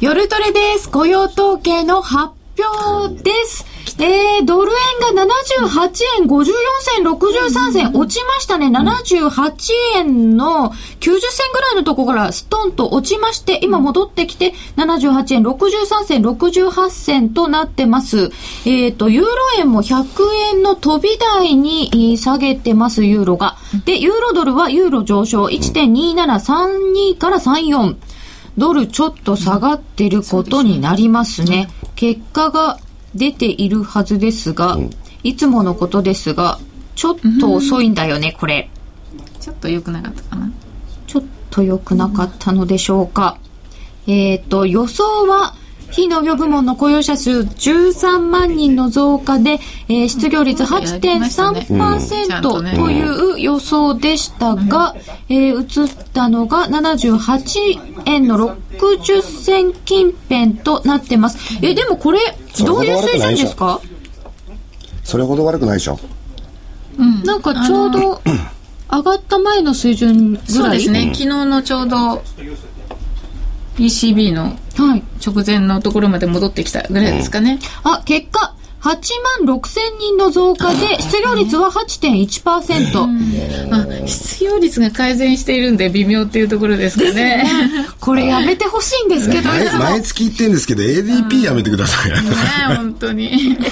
夜トレです。雇用統計の発表です。えー、ドル円が78円54銭63銭落ちましたね。78円の90銭ぐらいのところからストンと落ちまして、今戻ってきて78円63銭68銭となってます。えっ、ー、と、ユーロ円も100円の飛び台に下げてます、ユーロが。で、ユーロドルはユーロ上昇1.2732から34。ドルちょっと下がってることになりますね。結果が出ているはずですが、うん、いつものことですが、ちょっと遅いんだよね、これ。ちょっと良くなかったかな？ちょっと良くなかったのでしょうか。えっ、ー、と、予想は、非農業部門の雇用者数13万人の増加で、えー、失業率8.3%という予想でしたが、えー、移ったのが78円の60銭近辺となってます。え、でもこれ、どういう水準ですか？それほど悪くないでしょ。うん。なんかちょうど、上がった前の水準ぐらい？そうですね。昨日のちょうど ECB の直前のところまで戻ってきたぐらいですかね。あ、結果、8万6千人の増加で、失業率は8.1%。あ、失業率が改善しているんで微妙っていうところですかね。ね これやめてほしいんですけど、毎月言ってるんですけど、ADP やめてください。ね、本当に。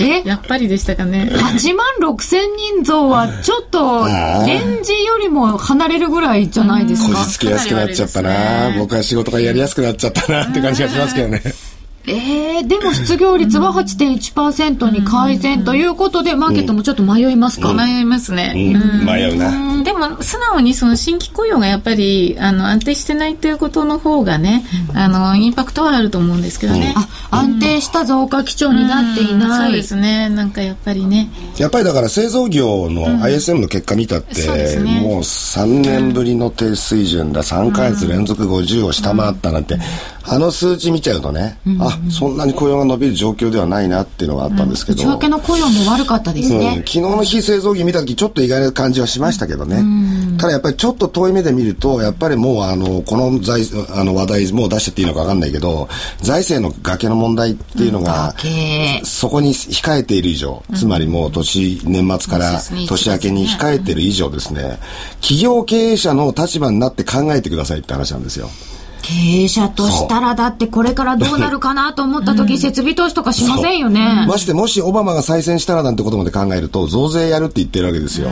え？やっぱりでしたかね。8万6千人増はちょっと、レンジよりも離れるぐらいじゃないですか。こじつけやすくなっちゃったな、僕は仕事がやりやすくなっちゃったなって感じがしますけどね。えー、でも失業率は8.1%に改善ということで、マーケットもちょっと迷いますか、うん、迷いますね、うん、迷うな。でも素直にその新規雇用がやっぱりあの安定してないということの方がね、あのインパクトはあると思うんですけどね、あ安定した増加基調になっていない、そうですね。なんかやっぱりね。やっぱりだから製造業の ISM の結果見たって、ね、もう3年ぶりの低水準だ。3か月連続50を下回ったなんて、あの数値見ちゃうとね、あそんなに雇用が伸びる状況ではないなっていうのがあったんですけど、内訳の雇用も悪かったですね、昨日の非製造業見た時ちょっと意外な感じはしましたけどね、ただやっぱりちょっと遠い目で見るとやっぱりもうあのこの財あの話題もう出しちゃっていいのか分かんないけど財政の崖の問題っていうのが、そこに控えている以上、つまりもう年年末から年明けに控えている以上ですね。企業経営者の立場になって考えてくださいって話なんですよ。経営者としたらだってこれからどうなるかなと思った時、設備投資とかしませんよね。ましてもしオバマが再選したらなんてことまで考えると増税やるって言ってるわけですよ。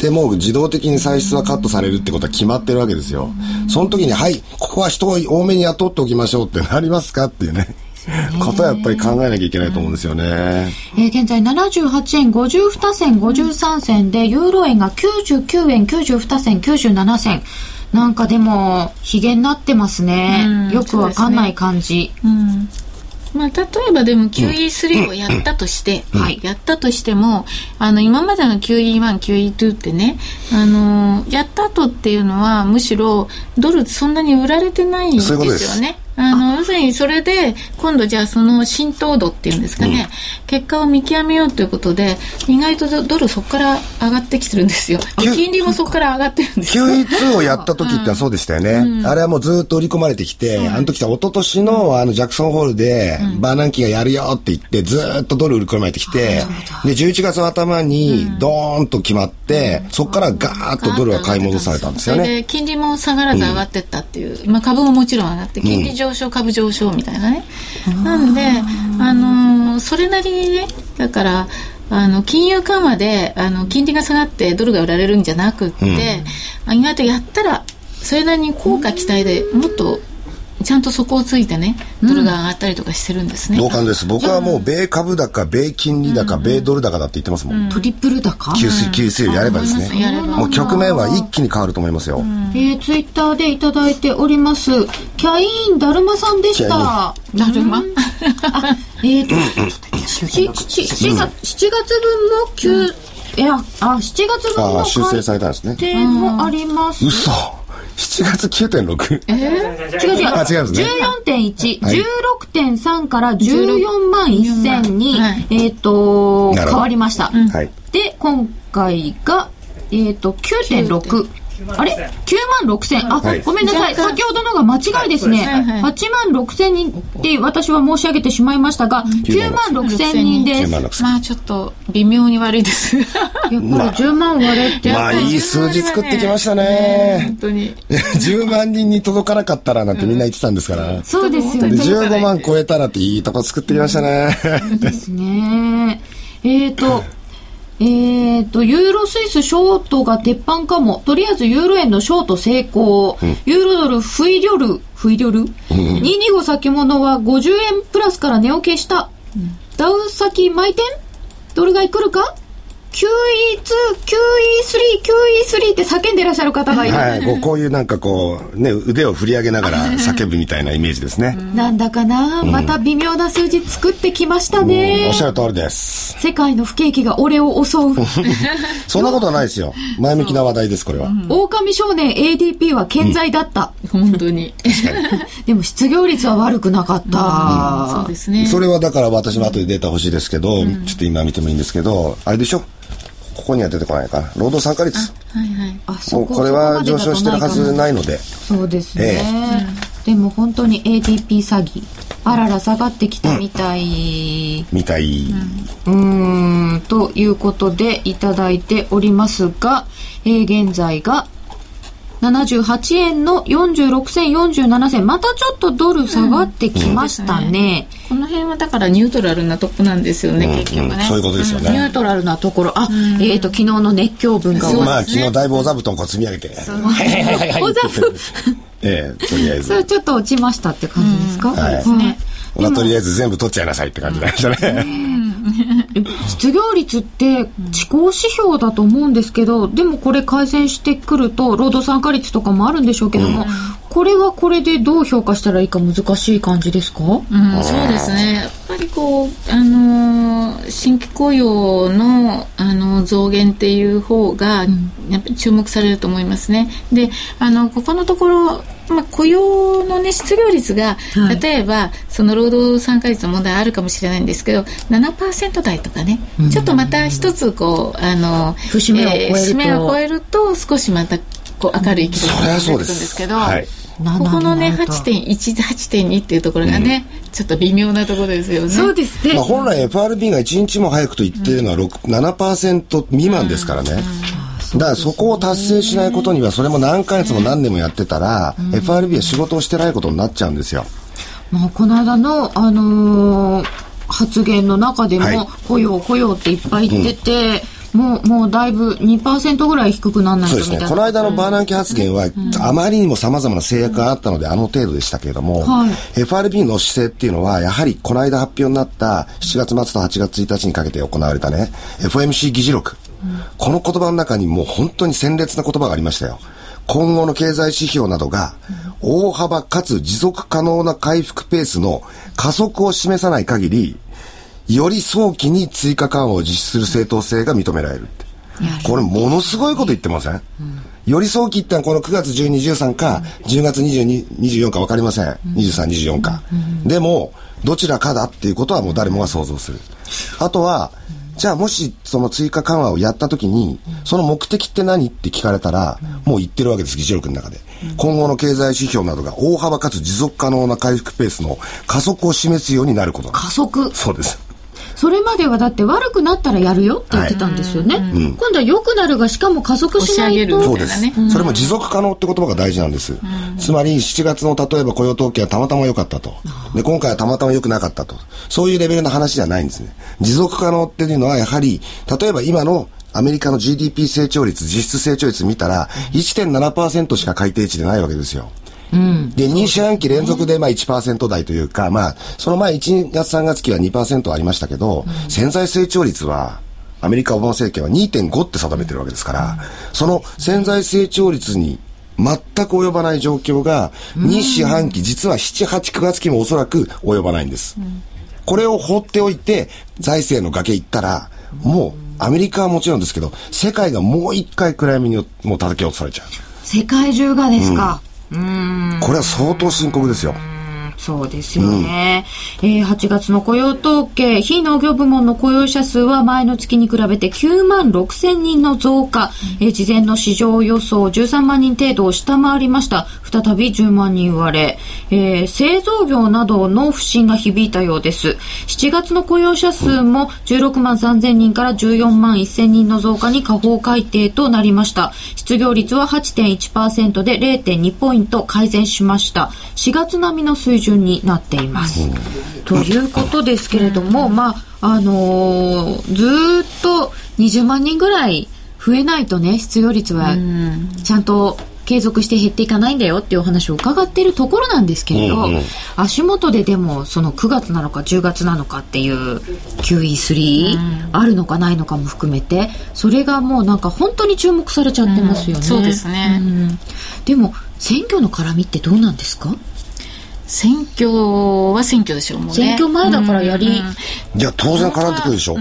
でも自動的に歳出はカットされるってことは決まってるわけですよ。その時にはいここは人を多めに雇っておきましょうってなりますかっていうね。ことはやっぱり考えなきゃいけないと思うんですよね。えー、現在78円52銭53銭で、ユーロ円が99円92銭97銭。なんかでも、ひげになってますね。よくわかんない感じ。うんまあ、例えばでも QE3 をやったとして、うん、はい、やったとしても、あの、今までの QE1、QE2 ってね、あの、やった後っていうのは、むしろ、ドルそんなに売られてないんですよね。あの要するにそれで今度じゃあその浸透度っていうんですかね、うん、結果を見極めようということで意外とドルそこから上がってきてるんですよ。金利もそこから上がってるんですよ。QE2 をやった時ってそうでしたよね、うん、あれはもうずっと売り込まれてきて、あの時さ一昨年のあのジャクソンホールで、バーナンキーがやるよって言ってずっとドル売り込まれてきて、で11月の頭にドーンと決まって、そこからガーッとドルは買い戻されたんですよね。金利も下がらず上がってったっていう、まあ、株ももちろん上がって金利上上昇株上昇みたいなね。なんで、あのー、それなりにね、だから、あの金融緩和であの金利が下がってドルが売られるんじゃなくって、うん、意外とやったらそれなりに効果期待でもっとちゃんと底をついてねドルが上がったりとかしてるんですね、同感です。僕はもう米株高米金利高、米ドル高だって言ってますもん、トリプル高？給水給水やればですね。もう局面は一気に変わると思いますよ、えー、ツイッターでいただいております。キャインだるまさんでした。だるま？えっ、ー、と、7, 月分も9、いや、あ、7月分の修正されたんですね。点もあります。嘘7月 9.6? えー、違う違う。あ、違いますね。14.1、はい、16.3から14万1000に、はい、えっ、ー、と、変わりました。はい。で、今回が、えっ、ー、と、9.6。あれ ?9 万6千。あ、はいごめんなさい。先ほどのが間違いですね。はいはい8万6千人って私は申し上げてしまいましたが、9万6千人です。9万やっ6千まあちょっと微妙に悪いです。ぱり10万割れて。まあいい数字作ってきましたね本。当に。10万人に届かなかったらなんてみんな言ってたんですから。そうですよでね。15万超えたらっていいとこ作ってきましたね。ですね。えーと、えーと、ユーロスイスショートが鉄板かも。とりあえずユーロ円のショート成功。ユーロドルフイリョル、フイリョル、?225 先物は50円プラスから値を消した。ダウ先巻いてん？ドル買い来るか？?QE2、QE3、QE3 って叫んでらっしゃる方がいる。はい、こうこういうなんかこう、ね、腕を振り上げながら叫ぶみたいなイメージですね。なんだかな、また微妙な数字作ってきましたうんねおっし。ゃる通りです。世界の不景気が俺を襲う。そんなことはないですよ。前向きな話題です、これは。狼少年 ADP は健在だった。本当に。でも失業率は悪くなかった。そうですね。それはだから私も後でデータ欲しいですけど、ちょっと今見てもいいんですけど、あれでしょ？ここには出てこないかな。労働参加率。はいはい。あ、もそうこれは上昇してるはずないので。そうですね。えでも本当に ADP 詐欺。あらら下がってきたみたい。みたい。うーん、ということでいただいておりますが、えー現在が78円の46銭47銭。またちょっとドル下がってきましたね。この辺はだからニュートラルなとこなんですよね、結局ね。そういうことですよニュね。ートラルなところ。あ、えっ、と、昨日の熱狂分が終わまあ昨日だいぶお座布団こう積み上げて。はいはいはいはい。お座布 ええ、とりあえそれず。ちょっと落ちましたって感じですか、はいはいねまあとりあえず全部取っちゃいなさいって感じでしたね。失業率って地高指標だと思うんですけど、でもこれ改善してくると労働参加率とかもあるんでしょうけども、これはこれでどう評価したらいいか難しい感じですか、うん、そうですね。やっぱりこう、あのー新規雇用の、あのー増減っていう方が、やっぱり注目されると思いますね。で、あの、ここのところ、まあ、雇用のね、失業率が、はい例えば、その労働参加率の問題あるかもしれないんですけど、7%台とかね、ちょっとまた一つ、こう、あの、節目を超えると節目を超えると、少しまた、こう、明るい気持ちそりゃそうでになってくるんですす。けど、はい。ここのね、7になると8.1、8.2っていうところがね、ちょっと微妙なところですよね。そうですね、まあ本来 FRB が1日も早くと言っているのは6 7%未満ですからね。だからそこを達成しないことにはそれも何ヶ月も何年もやってたら FRB は仕事をしてないことになっちゃうんですよ。まあ、この間の、あのー発言の中でも、はい。雇用雇用っていっぱい言ってて、もうもうだいぶ2%ぐらい低くならないとそうですね。この間のバーナンキ発言は、あまりにも様々な制約があったので、あの程度でしたけれども、はい。FRB の姿勢っていうのは、やはりこの間発表になった7月末と8月1日にかけて行われたね、FOMC 議事録。この言葉の中にもう本当に鮮烈な言葉がありましたよ。今後の経済指標などが、大幅かつ持続可能な回復ペースの加速を示さない限り、より早期に追加緩和を実施する正当性が認められるって。これものすごいこと言ってません、より早期ってのはこの9月12、13か、10月22、24か分かりません。23、24か。でも、どちらかだっていうことはもう誰もが想像する。あとは、じゃあもしその追加緩和をやった時に、その目的って何って聞かれたら、もう言ってるわけです、議事録の中で。今後の経済指標などが大幅かつ持続可能な回復ペースの加速を示すようになること加速？そうです。それまではだって悪くなったらやるよって言ってたんですよね、今度は良くなるがしかも加速しないとそうです、それも持続可能って言葉が大事なんです。つまり7月の例えば雇用統計はたまたま良かったと。で、今回はたまたま良くなかったと。そういうレベルの話じゃないんですね。持続可能っていうのはやはり、例えば今のアメリカの GDP 成長率、実質成長率見たら、1.7%しか改定値でないわけですよ。で、2四半期連続でまあ1%台というか、まあ、その前1月3月期は2%ありましたけど、潜在成長率は、アメリカオバマ政権は2.5って定めてるわけですから、その潜在成長率に全く及ばない状況が、2四半期、実は7、8、9月期もおそらく及ばないんです。これを放っておいて、財政の崖行ったら、もう、アメリカはもちろんですけど、世界がもう一回暗闇にもう叩き落とされちゃう。世界中がですか、これは相当深刻ですよ。そうですよね。うん、えー、8月の雇用統計、非農業部門の雇用者数は前の月に比べて9万6千人の増加、うん、えー、事前の市場予想13万人程度を下回りました。再び10万人割れ、えー、製造業などの不振が響いたようです。7月の雇用者数も16万3千人から14万1千人の増加に下方改定となりました。失業率は8.1%で0.2ポイント改善しました。4月並みの水準になっています。ということですけれども、まあ、あのー、ずっと20万人ぐらい増えないとね、失業率はちゃんと継続して減っていかないんだよっていうお話を伺っているところなんですけれど、うんうん、足元ででもその9月なのか10月なのかっていう QE3、あるのかないのかも含めてそれがもうなんか本当に注目されちゃってますよね。うん、そうですね、でも選挙の絡みってどうなんですか？選挙は選挙でしょうもね。選挙前だからやり。いや、当然絡んでくるでしょ。う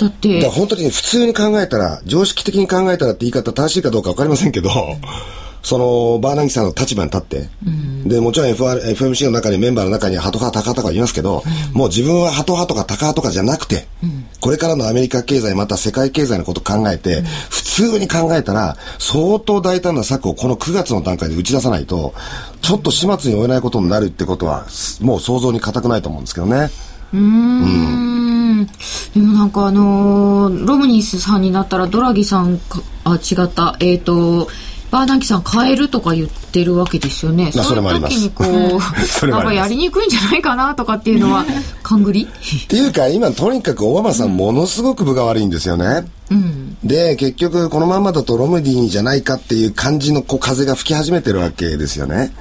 だって。だ本当に普通に考えたら、常識的に考えたらって言い方正しいかどうかわかりませんけど、その、バーナンキさんの立場に立って、うん、で、もちろん FR FMC の中にメンバーの中にハト派、タカ派とか言いますけど、うん、もう自分はハト派とかタカ派とかじゃなくて、うん、これからのアメリカ経済、また世界経済のことを考えて、普通に考えたら、相当大胆な策をこの9月の段階で打ち出さないと、ちょっと始末に負えないことになるってことは、もう想像に難くないと思うんですけどね。うん。でもなんかあのー、ロムニースさんになったらドラギさんか、あ、違った。えっ、ー、と、バーナンキさん変えるとか言ってるわけですよね。それもあります。にこう、なんかやりにくいんじゃないかなとかっていうのは、勘繰りっていうか、今とにかくオバマさんものすごく分が悪いんですよね。うん、で、結局このままだとロムディじゃないかっていう感じのこう風が吹き始めてるわけですよね。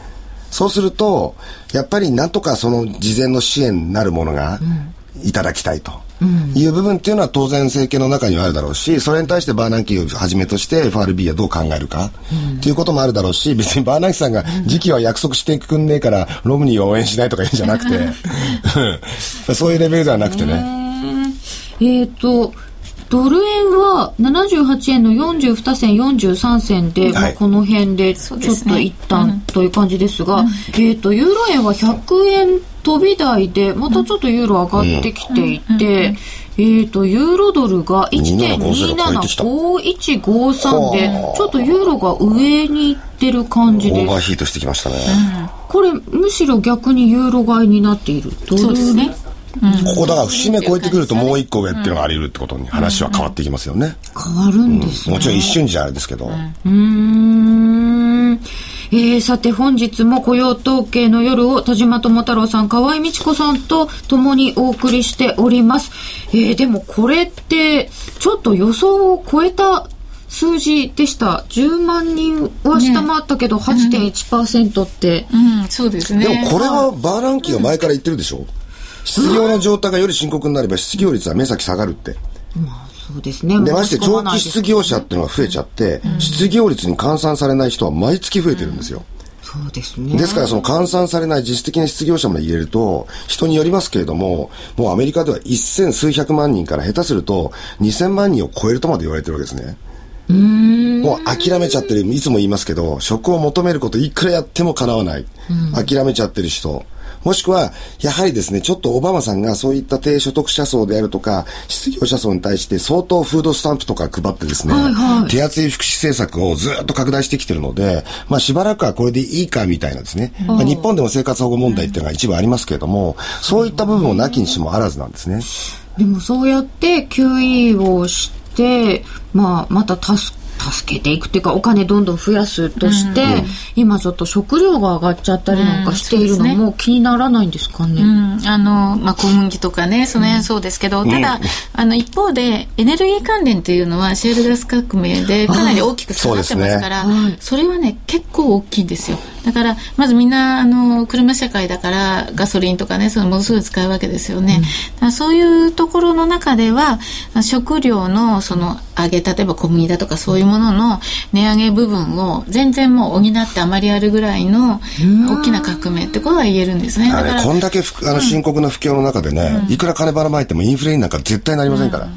そうすると、やっぱりなんとかその事前の支援なるものがいただきたいと。いう部分っていうのは当然政権の中にはあるだろうし、それに対してバーナンキをはじめとして FRB はどう考えるか、っていうこともあるだろうし、別にバーナンキさんが時期は約束してくんねえから、ロムニーを応援しないとか言うんじゃなくて、そういうレベルではなくてね。え。っ、ー、と、ドル円は78円の42銭43銭で、はい、まあ、この辺でちょっと一旦という感じですが、うん、えっ、ー、とユーロ円は100円飛び台でまたちょっとユーロ上がってきていて、うんえっ、ー、と、ユーロドルが1.275153で、ちょっとユーロが上に行ってる感じです。オーバーヒートしてきましたね。うん、これ、むしろ逆にユーロ買いになっている。そうですね。ここだから節目超えてくるともう一個上っていうのがあり得るってことに話は変わっていきますよね。変わるんですね、もちろん一瞬じゃあれですけど。うん。えー、さて本日も雇用統計の夜を田島智太郎さん、河合美智子さんと共にお送りしております。えー、でもこれってちょっと予想を超えた数字でした。10万人は下回ったけど、ね、8.1%って、うん、うん、そうですね。でもこれはバーランキーが前から言ってるでしょ失業の状態がより深刻になれば失業率は目先下がるって。まあそうですね。でまして長期失業者っていうのが増えちゃって、うん、失業率に換算されない人は毎月増えてるんですよ。そうですね。ですからその換算されない実質的な失業者まで入れると、人によりますけれども、もうアメリカでは一千数百万人から下手すると2000万人を超えるとまで言われてるわけですね。もう諦めちゃってる、いつも言いますけど、職を求めることいくらやっても叶わない。諦めちゃってる人。もしくは、やはりですね、ちょっとオバマさんがそういった低所得者層であるとか、失業者層に対して相当フードスタンプとか配ってですね、はいはい、手厚い福祉政策をずっと拡大してきてるので、まあしばらくはこれでいいかみたいなですね、まあ、日本でも生活保護問題っていうのが一部ありますけれども、そういった部分をなきにしもあらずなんですね。でもそうやって QE をして、まあまた助助けていくっていうかお金どんどん増やすとして、うん、今ちょっと食料が上がっちゃったりなんかしているのも気にならないんですかね？うんね、あのまあ、小麦とかねその辺そうですけど、ただ、あの一方でエネルギー関連というのはシェールガス革命でかなり大きく下がってますから、ね、それはね結構大きいんですよ。だからまずみんなあの車社会だからガソリンとかねそのものすごい使うわけですよね。うん、そういうところの中では食料のその上げ例えば小麦だとかそういうものの値上げ部分を全然もう補ってあまりあるぐらいの大きな革命ってことは言えるんですね。だからこんだけあの深刻な不況の中でね、うん、いくら金ばらまいてもインフレになんか絶対なりませんから。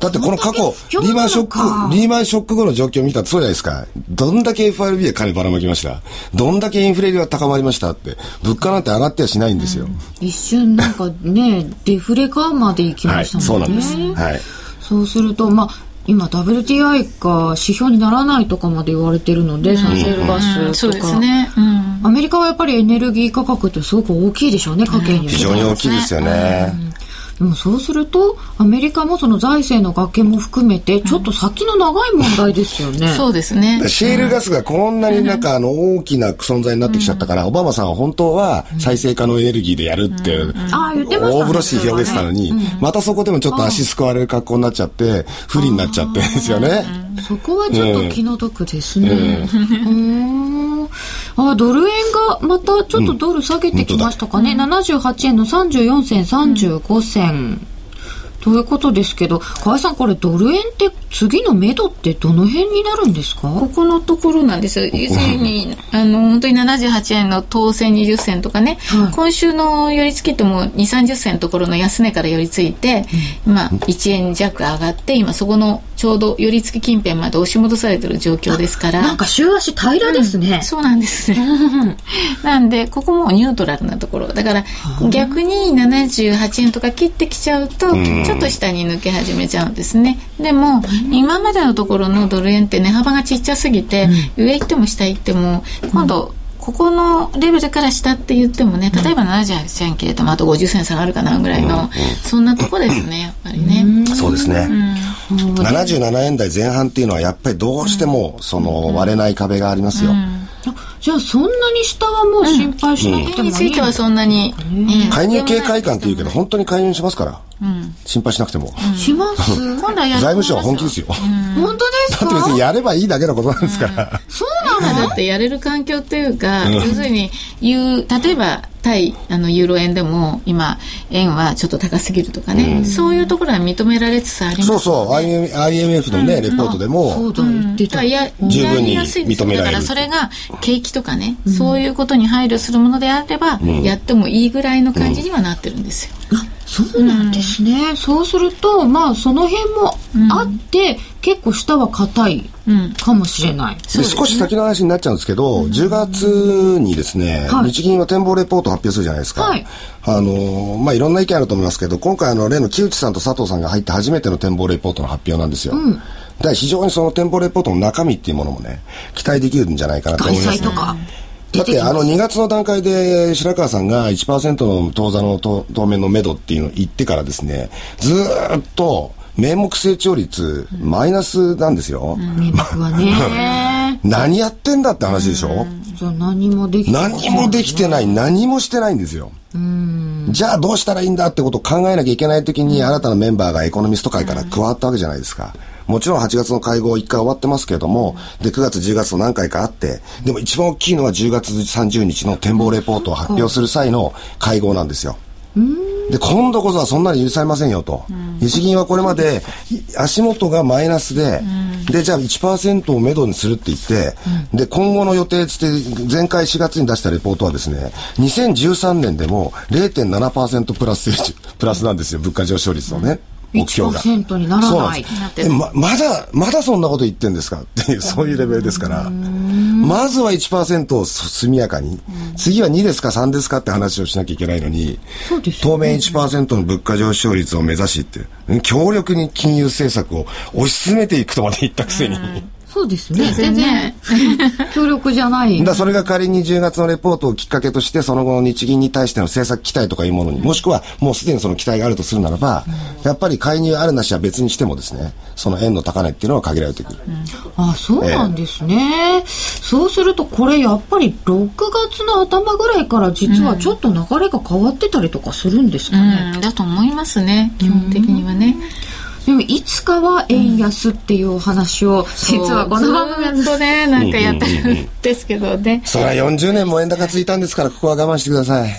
だってこの過去、リーマンショック、リーマンショック後の状況を見たらそうじゃないですか。どんだけ FRB で金ばらまきました？どんだけインフレが高まりました？って。物価なんて上がってはしないんですよ。うん、一瞬なんかね、デフレ緩まで行きましたもんね。はい、そうなんです。はい。そうすると、まあ、今 WTI が指標にならないとかまで言われてるので、サンシェルガスとか、うん。ね。うん、アメリカはやっぱりエネルギー価格ってすごく大きいでしょうね、家計には。非常に大きいですよね。でもそうするとアメリカもその財政の崖も含めてちょっと先の長い問題ですよね、うん、そうですね。シェールガスがこんなになんかあの大きな存在になってきちゃったから、オバマさんは本当は再生可能エネルギーでやるって、大風呂敷広げてたのに、またそこでもちょっと足すくわれる格好になっちゃって不利になっちゃってですよね、そこはちょっと気の毒ですね、あドル円がまたちょっとドル下げてきましたかね、うん、78円の34銭35銭、ということですけど、河合さん、これ、ドル円って次の目処ってどの辺になるんですか？ここのところなんですよ。要するに、あの、本当に78円の当選20銭とかね、はい、今週の寄り付きっても2、30銭のところの安値から寄り付いて、うん、まあ、1円弱上がって、今そこのちょうど寄り付き近辺まで押し戻されてる状況ですから。なんか週足平らですね。うん、そうなんですね。なんで、ここもニュートラルなところ。だから、逆に78円とか切ってきちゃうと、ちょっと下に抜け始めちゃうんですね。でも、今までのところのドル円って値幅がちっちゃすぎて、うん、上行っても下行っても、今度、ここのレベルから下って言ってもね、例えば78円切れてもあと50銭下がるかなぐらいの、そんなとこですね、やっぱりね。そうですね。うん、77円台前半っていうのはやっぱりどうしてもその割れない壁がありますよ。じゃあそんなに下はもう心配しなくてもいい、うん、についてはそん。なに、介入警戒感っていうけど本当に介入しますから。うん、心配しなくても。します。今度は財務省は本気ですよ。本当ですか？だって別にやればいいだけのことなんですから。そうなのだってやれる環境っていうか、要するに、言う、例えば、対あのユーロ円でも今円はちょっと高すぎるとかね、うん、そういうところは認められつつあります、ね、そうそう。IMF のね、うん、レポートでも、そうだ言ってた。や十分に認められる。だからそれが景気とかね、そういうことに配慮するものであれば、やってもいいぐらいの感じにはなってるんですよ、そうなんですね、うん、そうするとまあその辺もあって、うん、結構下は硬いかもしれない、うん、少し先の話になっちゃうんですけど、うん、10月にですね、はい、日銀は展望レポートを発表するじゃないですか、はい、あのまあいろんな意見あると思いますけど今回あの例の木内さんと佐藤さんが入って初めての展望レポートの発表なんですよ、うん、だから非常にその展望レポートの中身っていうものもね期待できるんじゃないかなと思います、ね、とかだってあの2月の段階で白川さんが1%の当座の当面のめどっていうのを言ってからですね、ずっと名目成長率マイナスなんですよ。名目はね。何やってんだって話でしょ、じゃあ何もできてない。何もできてない、何もしてないんですよ。じゃあどうしたらいいんだってことを考えなきゃいけない時に新たなメンバーがエコノミスト界から加わったわけじゃないですか。もちろん8月の会合1回終わってますけれども、で、9月、10月と何回かあって、でも一番大きいのは10月30日の展望レポートを発表する際の会合なんですよ。で、今度こそはそんなに許されませんよと。日銀はこれまで足元がマイナスで、で、じゃあ1%をめどにするって言って、で、今後の予定つって、前回4月に出したレポートはですね、2013年でも0.7%プラス プラスなんですよ、物価上昇率のね。目標が。1%にならない。ままだ、まだそんなこと言ってんですかっていう、そういうレベルですから、まずは1%を速やかに、次は2ですか3ですかって話をしなきゃいけないのに、当面1%の物価上昇率を目指しって、強力に金融政策を推し進めていくとまで言ったくせに。そうですね。全然、協力じゃない。だそれが仮に10月のレポートをきっかけとして、その後の日銀に対しての政策期待とかいうものに、もしくはもうすでにその期待があるとするならば、うん、やっぱり介入あるなしは別にしてもですね、その円の高値っていうのは限られてくる。うん、あ、そうなんですね、えー、そうするとこれやっぱり6月の頭ぐらいから実はちょっと流れが変わってたりとかするんですかね。うん、だと思いますね、基本的にはね。でもいつかは円安っていうお話を、実はこの番組はずっとねなんかやってるんですけどね、それは40年も円高ついたんですからここは我慢してください。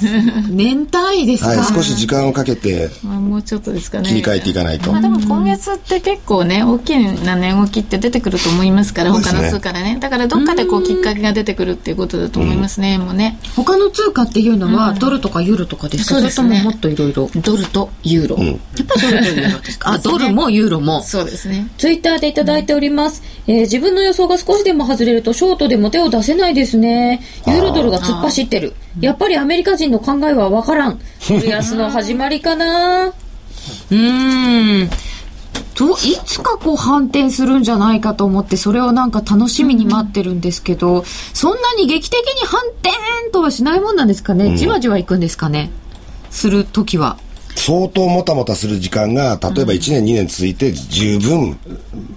年単位ですか、はい、少し時間をかけてまあもうちょっとですかね。切り替えていかないと、まあ、でも今月って結構ね大きな値動きって出てくると思いますから他の通貨でね。だからどっかでこうきっかけが出てくるっていうことだと思いますね、もうね。他の通貨っていうのは、ドルとかユーロとかですか、それとももっといろいろ。ドルとユーロ、やっぱりドルとユーロですか？あドルももユーロも。そうですね。ツイッターでいただいております。うん、えー、自分の予想が少しでも外れるとショートでも手を出せないですね。ユーロドルが突っ走ってる。やっぱりアメリカ人の考えはわからん。ドル安の始まりかな。うーん。といつかこう反転するんじゃないかと思ってそれをなんか楽しみに待ってるんですけど、うん、そんなに劇的に反転とはしないもんなんですかね、うん、じわじわいくんですかねする時は。相当もたもたする時間が、例えば1年、2年続いて十分、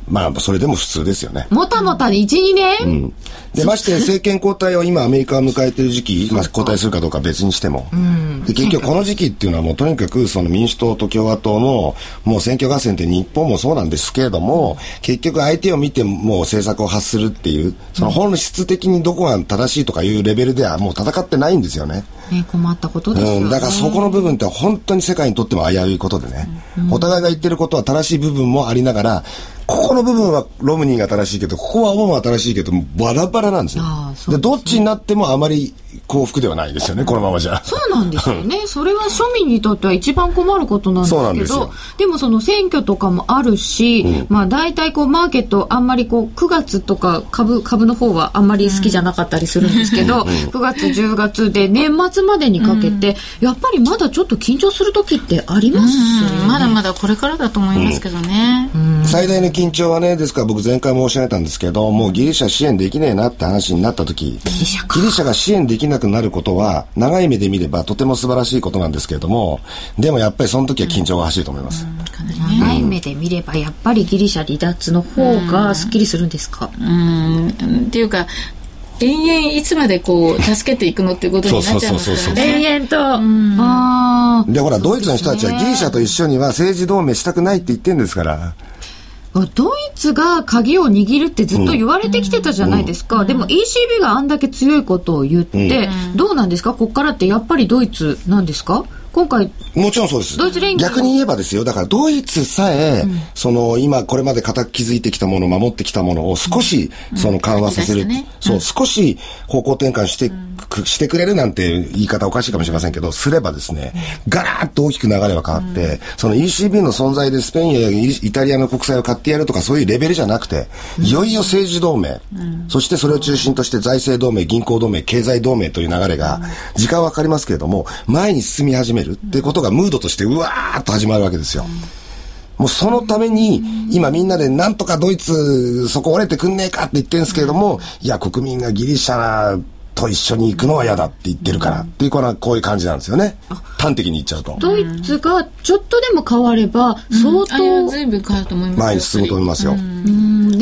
まあ、それでも普通ですよね。もたもたで1、2年、うん、で、まして政権交代を今アメリカが迎えている時期、まあ、交代するかどうか別にしても。うん、で、結局この時期っていうのはもうとにかくその民主党と共和党のもう選挙合戦って日本もそうなんですけれども、結局相手を見てもう政策を発するっていう、その本質的にどこが正しいとかいうレベルではもう戦ってないんですよね。ね、困ったことですよ、ね、うん、だからそこの部分って本当に世界にとっても危ういことでね、うん、お互いが言ってることは正しい部分もありながらここの部分はロムニーが正しいけどここはオバマは正しいけどバラバラなんですよ。で、ね、どっちになってもあまり幸福ではないですよね、このままじゃ。そうなんですよね。それは庶民にとっては一番困ることなんですけど、でもその選挙とかもあるし、うん、まあ大体こうマーケットあんまりこう9月とか株、株の方はあんまり好きじゃなかったりするんですけど、うん、9月、10月で年末までにかけて、うん、やっぱりまだちょっと緊張する時ってありますよね、まだまだこれからだと思いますけどね。最大の緊張はね、ですから僕前回申し上げたんですけど、もうギリシャ支援できねえなって話になった時、ギリシャが支援できなくなることはは長い目で見ればとても素晴らしいことなんですけれどもでもやっぱりその時は緊張が走ると思います、うん、長い目で見ればやっぱりギリシャ離脱の方がすっきりするんですか？うん。っていうか延々いつまでこう助けていくのっていうことになっちゃいますからね。延々と。あでほらドイツの人たちはギリシャと一緒には政治同盟したくないって言ってるんですから。ドイツが鍵を握るってずっと言われてきてたじゃないですか、うん、でも ECB があんだけ強いことを言って、うん、どうなんですか？ここからってやっぱりドイツなんですか？今回もちろんそうです。ドイツ連逆に言えばですよ。だからドイツさえ、うん、その今これまで固く築いてきたもの、守ってきたものを少し、その緩和させる。ね、そう、少し方向転換して、してくれるなんて言い方おかしいかもしれませんけど、すればですね、ガラッと大きく流れは変わって、その ECB の存在でスペインやイタリアの国債を買ってやるとかそういうレベルじゃなくて、いよいよ政治同盟、そしてそれを中心として財政同盟、銀行同盟、経済同盟という流れが、時間はかかりますけれども、前に進み始めるっていうことがムードとしてうわーっと始まるわけですよ。もうそのために、今みんなでなんとかドイツ、そこ折れてくんねえかって言ってるんですけれども、いや、国民がギリシャと一緒に行くのは嫌だって言ってるから、っていうこのこういう感じなんですよね。端的に言っちゃうと。ドイツがちょっとでも変われば、相当、随分変わると思います前に進むと思いますよ。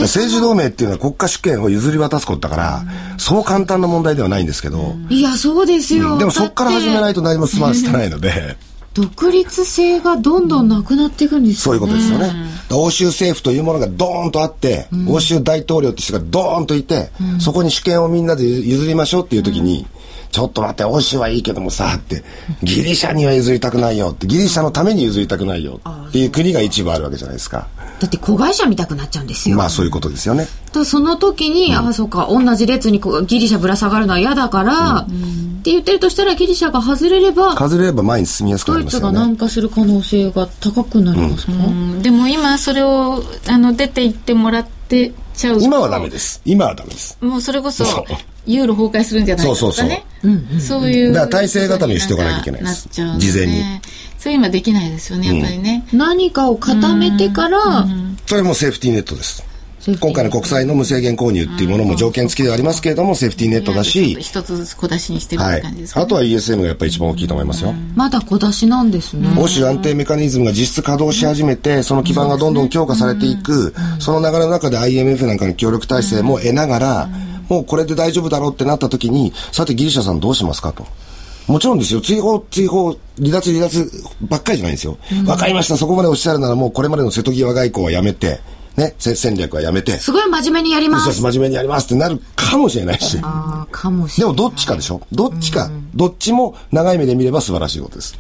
政治同盟っていうのは国家主権を譲り渡すことだから、そう簡単な問題ではないんですけど。いや、そうですよ。でもそこから始めないと何も進ませてないので。独立性がどんどんなくなっていくんですよね。そういうことですよね。欧州政府というものがドーンとあって、うん、欧州大統領って人がドーンといて、うん、そこに主権をみんなで譲りましょうっていう時に、うんちょっと待って、欧州はいいけどもさ、って、ギリシャには譲りたくないよって、ギリシャのために譲りたくないよっていう国が一部あるわけじゃないですか。だって子会社見たくなっちゃうんですよ。まあそういうことですよね。だその時に、うん、ああ、そうか、同じ列にこうギリシャぶら下がるのは嫌だから、うん、って言ってるとしたらギリシャが外れれば、外れれば前に進みやすくなりますよね。ドイツが軟化する可能性が高くなりますか、うん、でも今それをあの出て行ってもらってちゃう今はダメです。今はダメです。もうそれこそ、ユーロ崩壊するんじゃないかとかね。そうそうそう。そういう。だから体制固めにしておかなきゃいけないです。事前に。そういう今できないですよね、やっぱりね。何かを固めてから、それもセーフティーネットです。今回の国債の無制限購入っていうものも条件付きではありますけれども、セーフティーネットだし、一つずつ小出しにしてるって感じですか、ね、はい、あとは ESM がやっぱり一番大きいと思いますよ。まだ小出しなんですね。欧州安定メカニズムが実質稼働し始めて、その基盤がどんどん強化されていく、その流れの中で IMF なんかの協力体制も得ながら、もうこれで大丈夫だろうってなった時に、さてギリシャさんどうしますかと。もちろんですよ。追放、追放、離脱、離脱ばっかりじゃないんですよ。わ、かりました。そこまでおっしゃるならもうこれまでの瀬戸際外交はやめて、ね、戦略はやめて。すごい真面目にやります。真面目にやりますってなるかもしれないし。ああ、かもしれない。でもどっちかでしょ？どっちか、うん、どっちも長い目で見れば素晴らしいことです。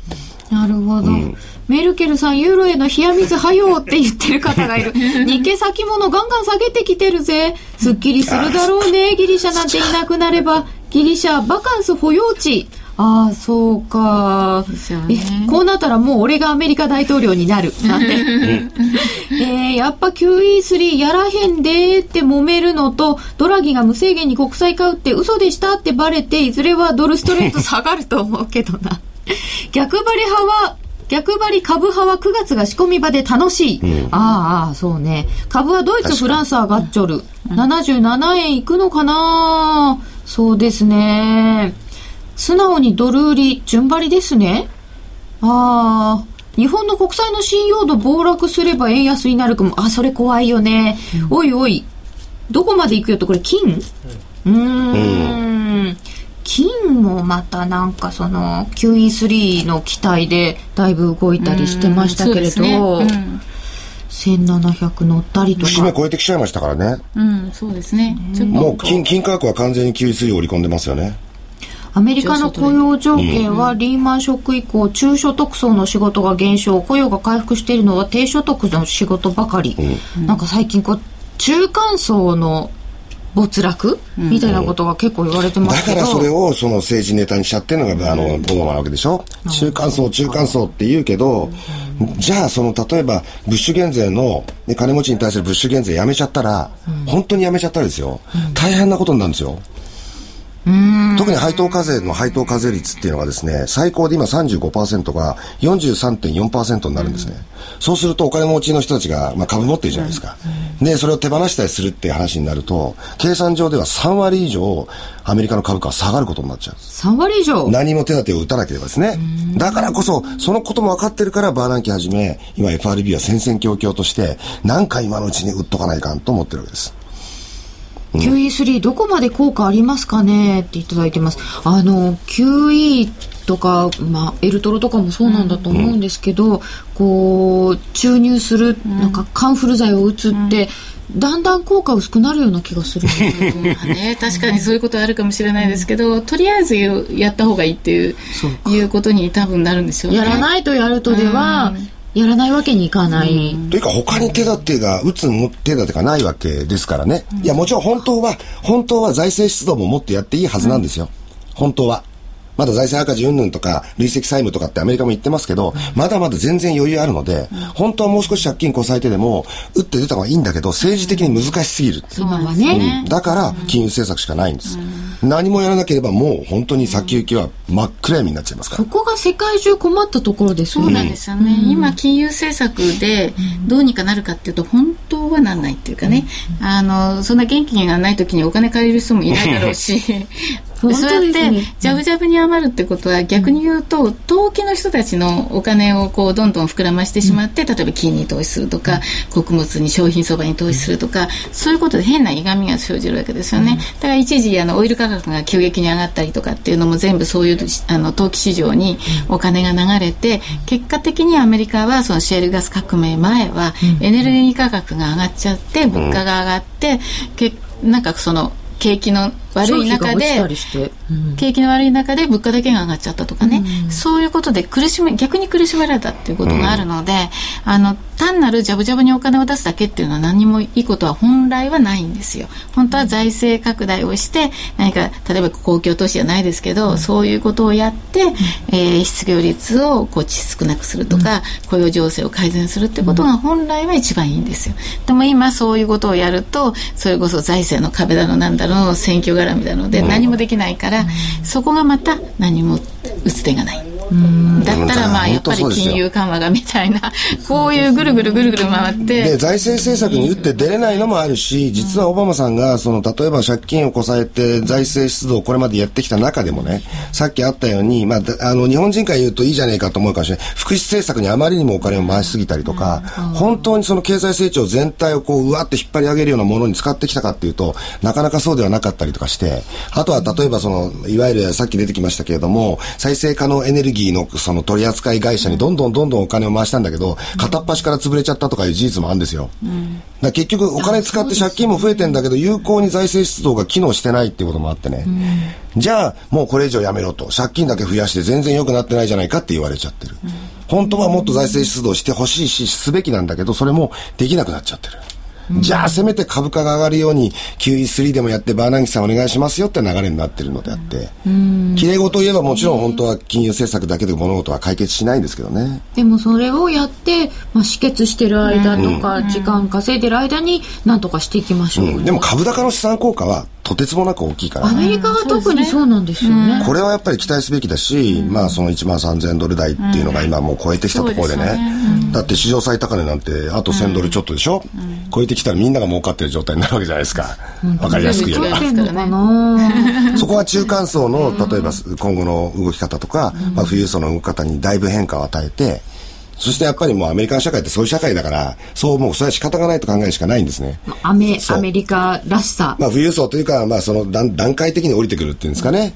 なるほど、うん、メルケルさん、ユーロへの冷や水はよって言ってる方がいる。日経先物ガンガン下げてきてるぜ。すっきりするだろうね。ギリシャなんていなくなれば。ギリシャバカンス保養地。ああ、そうか、ね、こうなったらもう俺がアメリカ大統領になる。なんて。えー、やっぱ QE3 やらへんでって揉めるのと、ドラギが無制限に国債買うって嘘でしたってバレて、いずれはドルストレート下がると思うけどな。逆張り派は逆張り株派は9月が仕込み場で楽しい。うん、ああ、そうね。株はドイツ、フランス上がっちょる。77円いくのかなそうですね。素直にドル売り、順張りですね。ああ、日本の国債の信用度暴落すれば円安になるかも。あ、それ怖いよね。うん、おいおい、どこまで行くよと、これ金？うん。うん。金もまたなんかその QE3 の期待でだいぶ動いたりしてましたけれど、うん。ね。うん、1700乗ったりとか。節目超えてきちゃいましたからね。うんそうですね、もう金金価格は完全に QE3 を織り込んでますよねアメリカの雇用条件はリーマンショック以降、中所得層の仕事が減少、雇用が回復しているのは低所得の仕事ばかり。うん、なんか最近こう、中間層の没落、みたいなことが結構言われてますけど。だからそれをその政治ネタにしちゃってるのが、あの、マなわけでしょ？中間層、中間層って言うけど、じゃあその、例えば、ブッシュ減税の、ね、金持ちに対するブッシュ減税やめちゃったら、本当にやめちゃったらですよ、大変なことになるんですよ。特に配当課税の配当課税率っていうのがですね、最高で今35%が43.4%になるんですね。そうするとお金持ちの人たちが、まあ、株持ってるじゃないですか。で、それを手放したりするっていう話になると、計算上では3割以上アメリカの株価は下がることになっちゃうんです。3割以上？何も手立てを打たなければですね。だからこそ、そのことも分かってるから、バーナンキはじめ、今 FRB は戦々恐々として、何か今のうちに売っとかないかんと思ってるわけです。QE3 どこまで効果ありますかね？っていただいてます。あの、QE とか、まあ、エルトロとかもそうなんだと思うんですけど、うん、こう、注入する、なんか、カンフル剤を打つって、うん、だんだん効果薄くなるような気がするね、確かにそういうことあるかもしれないですけど、とりあえずやった方がいいっていういうことに多分なるんですよね。やらないとやるとでは、うんやらないわけにいかない。というか他に手立てが、打つ手立てがないわけですからね。いや、もちろん本当は、本当は財政出動ももっとやっていいはずなんですよ。本当は。まだ財政赤字云々とか、累積債務とかってアメリカも言ってますけど、まだまだ全然余裕あるので、本当はもう少し借金こさえてでも、打って出た方がいいんだけど、政治的に難しすぎる。今はね、うん。だから、金融政策しかないんです。何もやらなければもう本当に先行きは真っ暗闇になっちゃいますから。そこが世界中困ったところですよね。そうなんですよね。今、金融政策でどうにかなるかっていうと、本当はなんないっていうかね、あの、そんな元気がない時にお金借りる人もいないだろうし、そうやってジャブジャブに余るってことは逆に言うと投機の人たちのお金をこうどんどん膨らましてしまって、例えば金に投資するとか穀物に商品相場に投資するとかそういうことで変ないがみが生じるわけですよね、だから一時あのオイル価格が急激に上がったりとかっていうのも全部そういうあの投機市場にお金が流れて結果的にアメリカはそのシェールガス革命前はエネルギー価格が上がっちゃって物価が上がってけなんかその景気の悪い中で、景気の悪い中で物価だけが上がっちゃったとかね、うん、そういうことで苦しめ逆に苦しめられたっていうことがあるので、うん、あの単なるジャブジャブにお金を出すだけっていうのは何もいいことは本来はないんですよ。本当は財政拡大をして何か例えば公共投資じゃないですけど、そういうことをやって、えー、失業率をこう少なくするとか、雇用情勢を改善するってことが本来は一番いいんですよ。でも今そういうことをやるとそれこそ財政の壁だのなんだろう選挙絡みなので何もできないから、そこがまた何も打つ手がない。だったらまあやっぱり金融緩和がみたいな こういうぐるぐるぐるぐる回ってで財政政策に打って出れないのもあるし実はオバマさんがその例えば借金をこさえて財政出動をこれまでやってきた中でもねさっきあったように、まあ、あの日本人から言うといいじゃねえかと思うかもしれない福祉政策にあまりにもお金を回しすぎたりとか本当にその経済成長全体をこううわって引っ張り上げるようなものに使ってきたかっていうとなかなかそうではなかったりとかしてあとは例えばそのいわゆるさっき出てきましたけれども再生可能エネルギーのその取扱会社にどんどんどんどんお金を回したんだけど、片っ端から潰れちゃったとかいう事実もあるんですよ。だ結局お金使って借金も増えてんだけど、有効に財政出動が機能してないっていうこともあってね。じゃあ、もうこれ以上やめろと。借金だけ増やして全然良くなってないじゃないかって言われちゃってる。本当はもっと財政出動してほしいし、すべきなんだけど、それもできなくなっちゃってる。じゃあせめて株価が上がるように QE3 でもやってバーナンキさんお願いしますよって流れになってるのであって、きれい事を言えばもちろん本当は金融政策だけで物事は解決しないんですけどね。でもそれをやって、まあ、止血してる間とか、時間稼いでる間に何とかしていきましょう、うん、でも株高の資産効果はとてつもなく大きいから、アメリカは特に。そうなんですよね、これはやっぱり期待すべきだし、まあその1万3000ドル台っていうのが今もう超えてきたところでね、だって史上最高値なんてあと1000ドルちょっとでしょ、超えてきたらみんなが儲かってる状態になるわけじゃないですか、わかりやすく言えば、そこは中間層の例えば今後の動き方とか、まあ、富裕層の動き方にだいぶ変化を与えてそしてやっぱりもうアメリカの社会ってそういう社会だから、そうもうそれは仕方がないと考えるしかないんですね。アメアメリカらしさ。まあ富裕層というか、まあその段段階的に降りてくるっていうんですかね。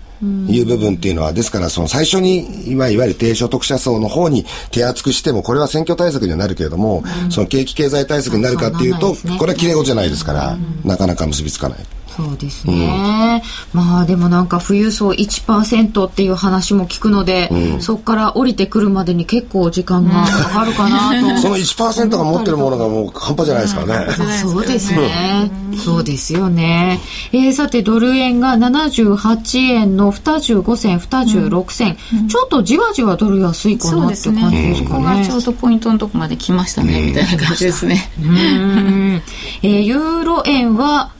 いう部分っていうのは、ですからその最初に、いわゆる低所得者層の方に手厚くしても、これは選挙対策にはなるけれども、その景気経済対策になるかっていうと、これはきれい事じゃないですから、なかなか結びつかない。そうですね、うん、まあでもなんか富裕層1%っていう話も聞くので、うん、そこから降りてくるまでに結構時間がかかるかなと、その1%が持ってるものがもう半端じゃないですからね、そうですね、そうですよね、えー、さてドル円が78円の25銭26銭、ちょっとじわじわドル安いかなって感じですかね、ね、ここがちょうどポイントのとこまで来ましたね、みたいな感じですね、えー、ユーロ円は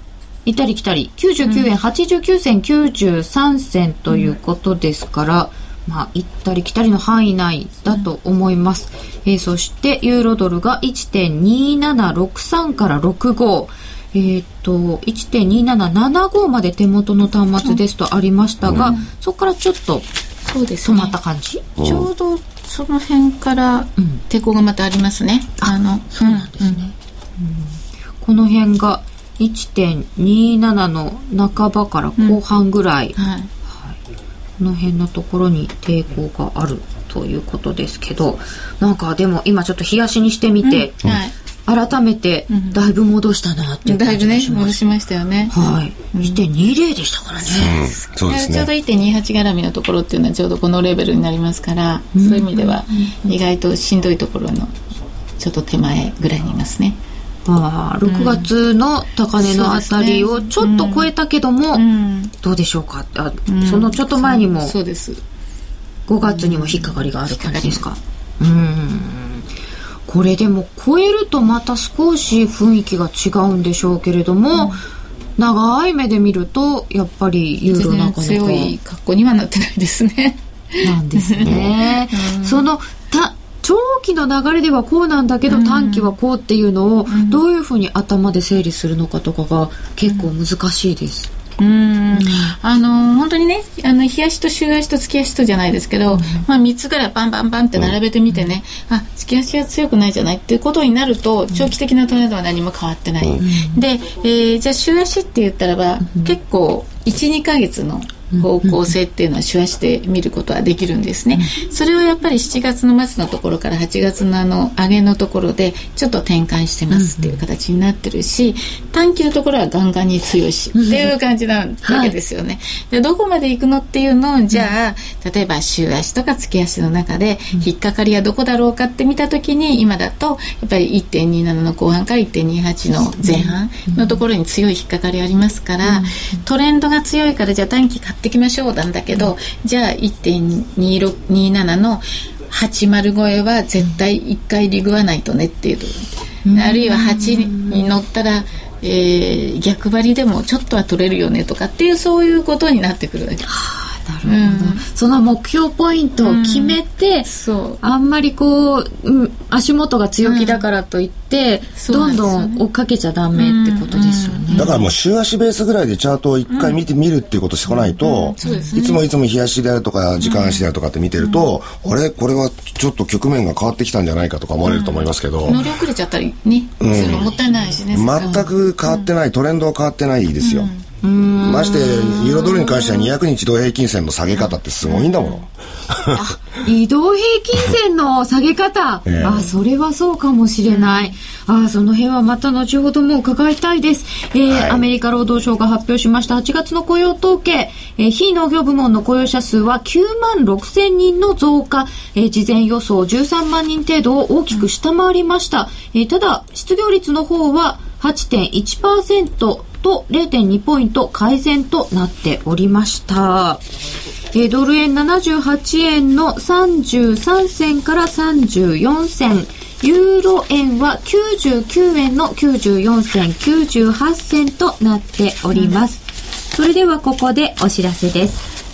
行ったり来たり。99円89銭93銭ということですから、まあ、行ったり来たりの範囲内だと思います。えー、そして、ユーロドルが1.2763から65。えー、っと、1.2775まで手元の端末ですとありましたが、うん、そこからちょっと止まった感じ、ね、ちょうどその辺から抵抗がまたありますね。うん、あの、そうなんですね。うん、この辺が1.27の半ばから後半ぐらい、うん。はい、はい、この辺のところに抵抗があるということですけどなんかでも今ちょっと冷やしにしてみて、うん。はい。改めてだいぶ戻したなっていう感じがします、だいぶね戻しましたよね。はい、うん、1.20でしたからね、うん、そうですね。ちょうど1.28絡みのところっていうのはちょうどこのレベルになりますから、うん、そういう意味では意外としんどいところのちょっと手前ぐらいにいますねああ6月の高値のあたりをちょっと超えたけども、どうでしょうか？あ、そのちょっと前にもそうです。5月にも引っかかりがある感じですか？うん。これでも超えるとまた少し雰囲気が違うんでしょうけれども、長い目で見るとやっぱりユーロなかなか強い格好にはなってないですね。なんですね、そのた長期の流れではこうなんだけど、短期はこうっていうのをどういうふうに頭で整理するのかとかが結構難しいです。うん。あの本当にねあの冷やしと週足と月足とじゃないですけど、うん、まあ、3つぐらいバンバンバンって並べてみてね、うん、あ月足は強くないじゃないっていうことになると長期的なトレンドは何も変わってない、うん、で、えー、じゃあ週足って言ったらば、結構12か月の方向性っていうのは手話して見ることはできるんですね。それをやっぱり7月の末のところから8月のあの上げのところでちょっと転換してますっていう形になってるし、短期のところはガンガンに強いしっていう感じなわけですよね。でどこまで行くのっていうのをじゃあ例えば週足とか月足の中で引っかかりはどこだろうかって見た時に今だとやっぱり1.27の後半から1.28の前半のところに強い引っかかりありますからトレンドが強いからじゃあ短期買ってきましょうなんだけど、うん、じゃあ1.27の80超えは絶対1回リグわないとねっていう、うん、あるいは8に乗ったら、えー、逆張りでもちょっとは取れるよねとかっていうそういうことになってくるわけです。なるほど、うん、その目標ポイントを決めて、うん、あんまりこう、うん、足元が強気だからといって、どんどん追っかけちゃダメってことですよね、だからもう週足ベースぐらいでチャートを一回見てみるっていうことしてこないと、いつもいつも日足であるとか時間足であるとかって見てると、あれ？これはちょっと局面が変わってきたんじゃないかとか思われると思いますけど、乗り遅れちゃったりね、もったいないしね全く変わってない、トレンドは変わってないですよ、ましてユーロドルに関しては200日移動平均線の下げ方ってすごいんだもの。移動平均線の下げ方、えー、あそれはそうかもしれない、うん、あその辺はまた後ほども伺いたいです、えーはい、アメリカ労働省が発表しました8月の雇用統計、えー、非農業部門の雇用者数は9万6千人の増加、えー、事前予想13万人程度を大きく下回りました、えー、ただ失業率の方は8.1%と0.2ポイント改善となっておりました。えー、ドル円78円の33銭から34銭。ユーロ円は99円の94銭98銭となっております。それではここでお知らせです。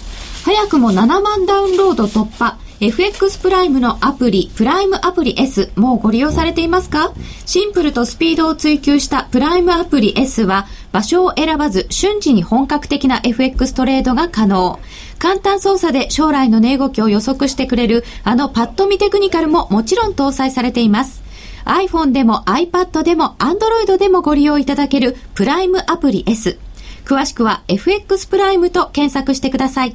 早くも7万ダウンロード突破。FX プライムのアプリ、プライムアプリ S、もうご利用されていますか？シンプルとスピードを追求したプライムアプリ S は、場所を選ばず瞬時に本格的な FX トレードが可能。簡単操作で将来の値動きを予測してくれる、あのパッドミテクニカルももちろん搭載されています。iPhone でも iPad でも Android でもご利用いただけるプライムアプリ S。詳しくは FX プライムと検索してください。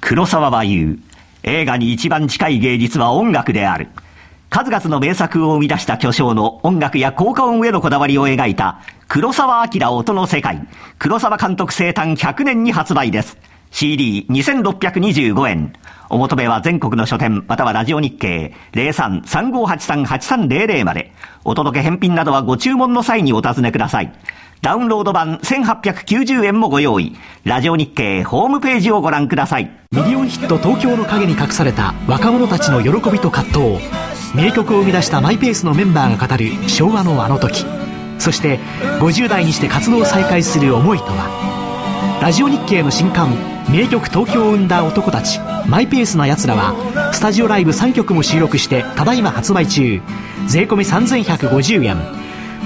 黒沢は言う。映画に一番近い芸術は音楽である。数々の名作を生み出した巨匠の音楽や効果音へのこだわりを描いた黒沢明音の世界。黒沢監督生誕100年に発売です。CD2625 円。お求めは全国の書店、またはラジオ日経03-3583-8300まで。お届け返品などはご注文の際にお尋ねください。ダウンロード版1890円もご用意。ラジオ日経ホームページをご覧ください。ミリオンヒット東京の陰に隠された若者たちの喜びと葛藤。名曲を生み出したマイペースのメンバーが語る昭和のあの時。そして50代にして活動を再開する思いとは。ラジオ日経の新刊名曲東京を生んだ男たちマイペースな奴らはスタジオライブ3曲も収録してただいま発売中税込3150円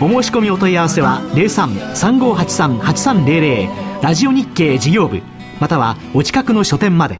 お申し込みお問い合わせは03-3583-8300ラジオ日経事業部またはお近くの書店まで。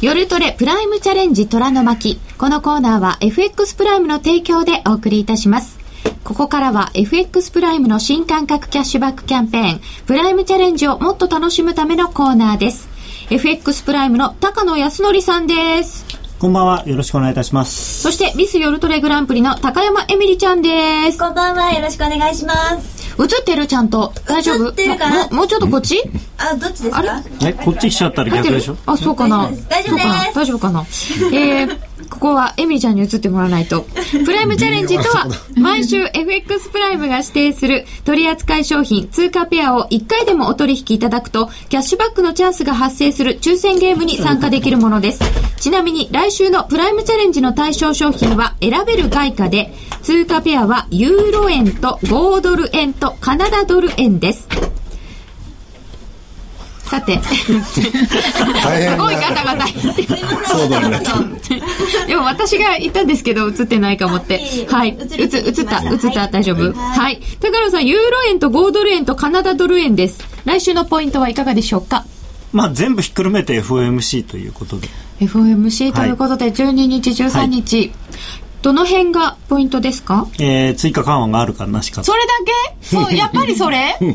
夜トレプライムチャレンジ虎の巻。このコーナーは FX プライムの提供でお送りいたします。ここからは FX プライムの新感覚キャッシュバックキャンペーンプライムチャレンジをもっと楽しむためのコーナーです。FX プライムの高野康則さんです。こんばんは。よろしくお願いいたします。そして、ミスヨルトレグランプリの高山エミリちゃんです。こんばんは。よろしくお願いします。映ってるちゃんと？大丈夫？映ってるかな？もうちょっとこっち、あ、どっちですか？え、こっち来ちゃったら逆でしょ？あ、そうかな。大丈夫です。大丈夫かな。えー、ここはエミリちゃんに移ってもらわないと。プライムチャレンジとは、毎週 FX プライムが指定する取扱商品、通貨ペアを1回でもお取引いただくと、キャッシュバックのチャンスが発生する抽選ゲームに参加できるものです。ちなみに来週のプライムチャレンジの対象商品は選べる外貨で、通貨ペアはユーロ円と5ドル円とカナダドル円です。さて。すごいガタガタ言って。そうだね。でも私が言ったんですけど、映ってないかもって。はい。映、映った、映った、大丈夫。はい。高野さん、ユーロ円と5ドル円とカナダドル円です。来週のポイントはいかがでしょうか？まあ、全部ひっくるめて FOMC ということで。FOMC ということで、12日、13日。はいどの辺がポイントですか？えー、追加緩和があるかなしか。それだけ？そう、やっぱりそれ？え、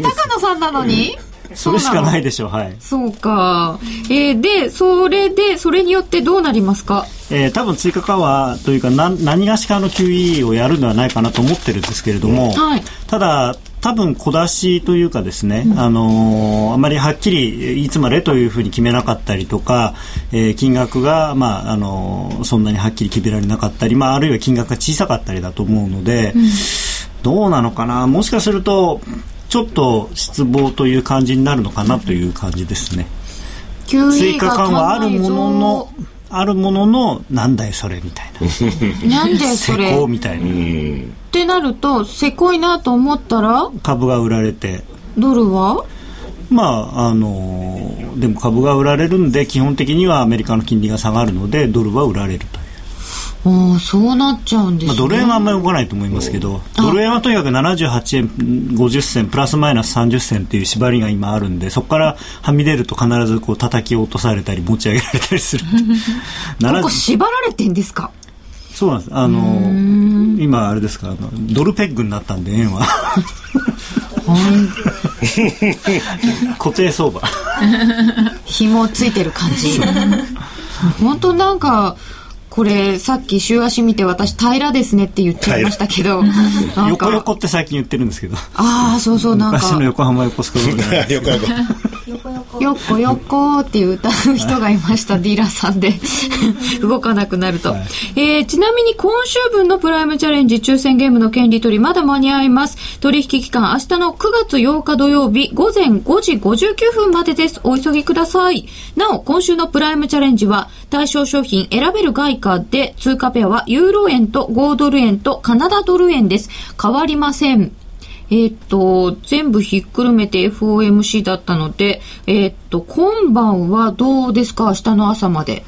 高野さんなのに？それしかないでしょう、はい。そうか。えー、で、それで、それによってどうなりますか？えー、多分追加緩和というかな何がしかの QE をやるのではないかなと思ってるんですけれども、はい、ただ多分小出しというかですね、うん、あのー、あまりはっきりいつまでというふうに決めなかったりとか、えー、金額が、まああのー、そんなにはっきり決められなかったり、まあ、あるいは金額が小さかったりだと思うので、うん、どうなのかな？もしかするとちょっと失望という感じになるのかなという感じですね。追加緩和あるもののあるもののなんだよそれみたいな。なんでそれ？みたいな。ってなるとせこいなと思ったら？株が売られて。ドルは？まああのでも株が売られるんで基本的にはアメリカの金利が下がるのでドルは売られるというあそうなっちゃうんですね、まあ、ドル円はあんまり動かないと思いますけど、ドル円はとにかく78円50銭プラスマイナス30銭っていう縛りが今あるんでそこからはみ出ると必ずこう叩き落とされたり持ち上げられたりする。ここ縛られてんですか？そうなんです。あの今あれですか？あのドルペッグになったんで円は。固定相場。紐ついてる感じ。本当なんかこれさっき週足見て私平らですねって言っちゃいましたけど横横って最近言ってるんですけど。ああそうそうなんか。昔の横浜横須賀横横よっこよっこっていう歌う人がいました。ディーラーさんで。動かなくなると、はい、えー、ちなみに今週分のプライムチャレンジ抽選ゲームの権利取りまだ間に合います。取引期間明日の9月8日土曜日午前5時59分までです。お急ぎください。なお今週のプライムチャレンジは対象商品選べる外貨で通貨ペアはユーロ円と5ドル円とカナダドル円です変わりませんえっ、と、全部ひっくるめて FOMC だったので、えっ、と、今晩はどうですか？明日の朝まで。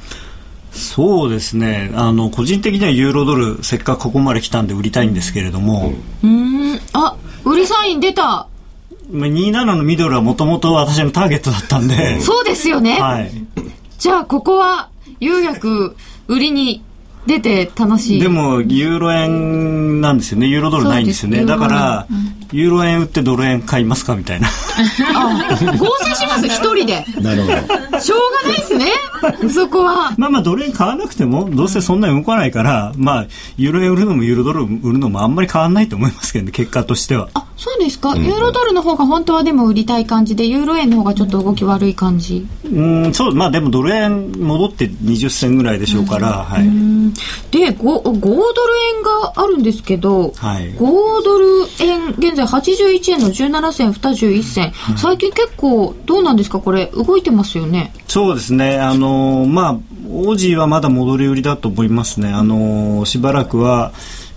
そうですね。あの、個人的にはユーロドル、せっかくここまで来たんで売りたいんですけれども。うん、あ、売りサイン出た。27のミドルはもともと私のターゲットだったんで。そうですよね。はい。じゃあ、ここは、有薬、売りに出て楽しい。でもユーロ円なんですよね。ユーロドルないんですよね。だから、うん、ユーロ円売ってドル円買いますかみたいな。あ合成します一人で。なるほど。しょうがないですねそこは。まあまあドル円買わなくてもどうせそんなに動かないからまあユーロ円売るのもユーロドル売るのもあんまり変わらないと思いますけどね結果としては。あそうですか、うん、ユーロドルの方が本当はでも売りたい感じでユーロ円の方がちょっと動き悪い感じ。うんそうまあでもドル円戻って20銭ぐらいでしょうから、はい。で 5, 5ドル円があるんですけど、はい、5ドル円現在81円の17銭21銭、はい、最近結構どうなんですか？これ動いてますよね。そうですね。あのまあオージーはまだ戻り売りだと思いますね。あのしばらくは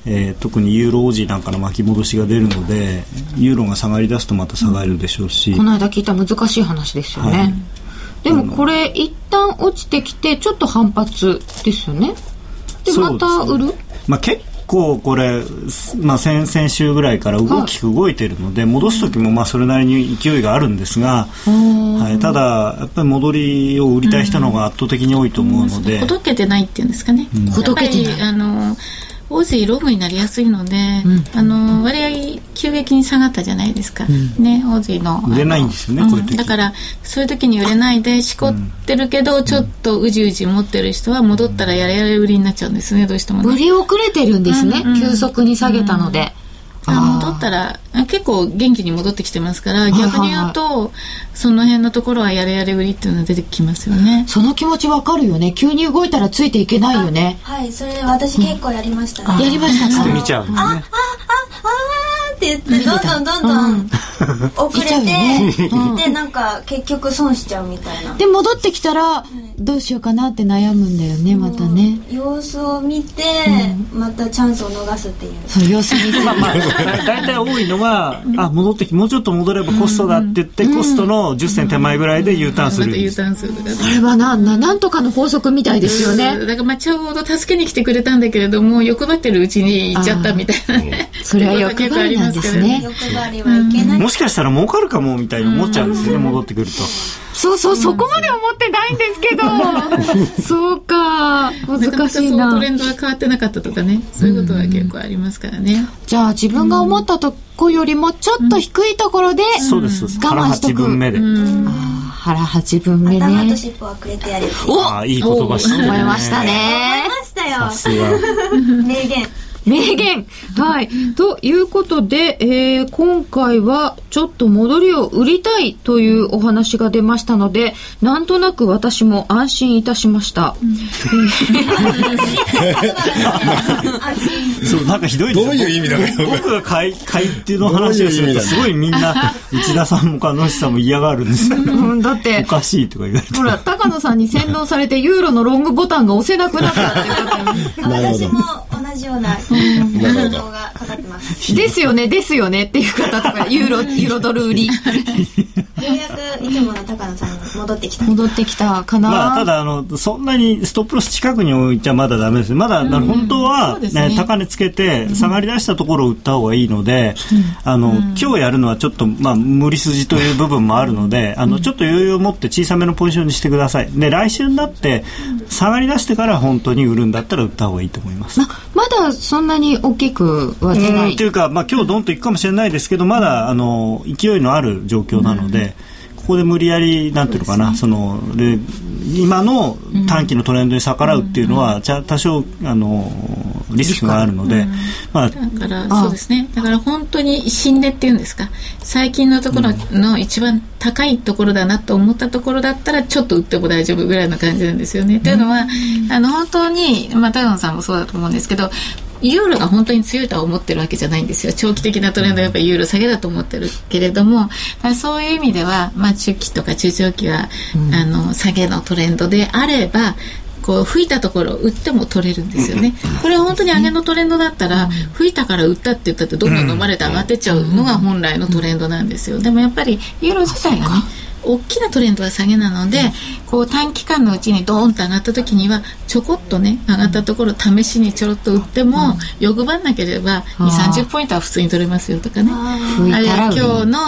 えー、特にユーロオージーなんかの巻き戻しが出るのでユーロが下がりだすとまた下がるでしょうし、うん、この間聞いた難しい話ですよね、はい、でもこれ一旦落ちてきてちょっと反発ですよね。でまた売る、ね、まあ、結構これ、まあ、先々週ぐらいから大きく動いているので、はい、戻す時もまあそれなりに勢いがあるんですが、はい、ただやっぱり戻りを売りたい人の方が圧倒的に多いと思うので、ほどけてないっていうんですかね、うん、ほどけてない。あのオージーロムになりやすいので、うん、あの割合急激に下がったじゃないですか、うん、ねオージーの売れないんですよね、うん、だからそういう時に売れないでしこってるけど、ちょっとうじうじ持ってる人は戻ったらやれやれ売りになっちゃうんですねどうしても、ね、売り遅れてるんですね、急速に下げたので、あ戻ったら結構元気に戻ってきてますから逆に言うとその辺のところはやれやれ売りっていうのは出てきますよね。その気持ちわかるよね。急に動いたらついていけないよね。はいそれ私結構やりましたね、やりましたか？見ちゃう、ね、ああああって言ってどんどんどんどん遅れて、ねうん、でなんか結局損しちゃうみたいな。で戻ってきたらどうしようかなって悩むんだよねまたね。様子を見て、うん、またチャンスを逃すっていう。そう様子見て。まあまあ大体多いのはあ戻ってきもうちょっと戻ればコストだって言って、コストの10銭手前ぐらいで U ターンする、U ターンする。それはなななんとかの法則みたいですよね。だからまあちょうど助けに来てくれたんだけれども欲張ってるうちに行っちゃったみたいなね。それは欲張りなんですね。欲張りはいけない。もしかしたら儲かるかもみたいに思っちゃうんですよね戻ってくるとそうそう、そこまで思ってないんですけど。そうか。難しいな。トレンドは変わってなかったとかね。そういうことは結構ありますからね。じゃあ自分が思ったとこよりもちょっと低いところで、そうです。我慢しとく。分目で。腹八分目ね。頭と尻尾はくれてやる。おあいい言葉して思いましたね。思いましたよ。名言。名言はい。ということで、えー、今回はちょっと戻りを売りたいというお話が出ましたので、なんとなく私も安心いたしました。そう、なんかひどいどういう意味だろう僕が買い、買いっていうの話をすると、すごいみんな、内田さんも鹿野さんも嫌がるんですよ。うん、だって、おかしいとか言われて。ほら、高野さんに洗脳されて、ユーロのロングボタンが押せなくなったっていう私も同じような反応がかかってます。ですよね、ですよねっていう方とか、ユーロ、ユーロドル売り。ようやくいつもの高野さんに戻ってきた。戻ってきたかな、まあ、ただあのそんなにストップロス近くに置いちゃまだダメです。まだ、うん、本当は、ね、ね、高値つけて下がり出したところを売った方がいいので、うん、あの、うん、今日やるのはちょっと、まあ、無理筋という部分もあるのであのちょっと余裕を持って小さめのポジションにしてください。で来週になって下がり出してから本当に売るんだったら売った方がいいと思います、だそんなに大きくは出ない、というか、まあ、今日どんといくかもしれないですけどまだあの勢いのある状況なので、ここで無理やりなんていうのかなその今の短期のトレンドに逆らうっていうのは、じゃ多少あのリスクがあるので、まあ、だからそうですね。だから本当に新値っていうんですか。最近のところの一番高いところだなと思ったところだったらちょっと売っても大丈夫ぐらいの感じなんですよね。というのはあの本当に、まあ、高野さんもそうだと思うんですけどユーロが本当に強いとは思ってるわけじゃないんですよ。長期的なトレンドはやっぱりユーロ下げだと思ってるけれどもそういう意味では、まあ、中期とか中長期は、うん、あの下げのトレンドであればこう吹いたところ売っても取れるんですよね。これは本当に上げのトレンドだったら、吹いたから売ったって言ったってどんどん飲まれて上がってっちゃうのが本来のトレンドなんですよ。でもやっぱりユーロ自体がね大きなトレンドは下げなので、こう短期間のうちにドーンと上がった時にはちょこっとね上がったところ試しにちょろっと売っても、欲張んなければ2 3 0ポイントは普通に取れますよとかね。あるいは今日の、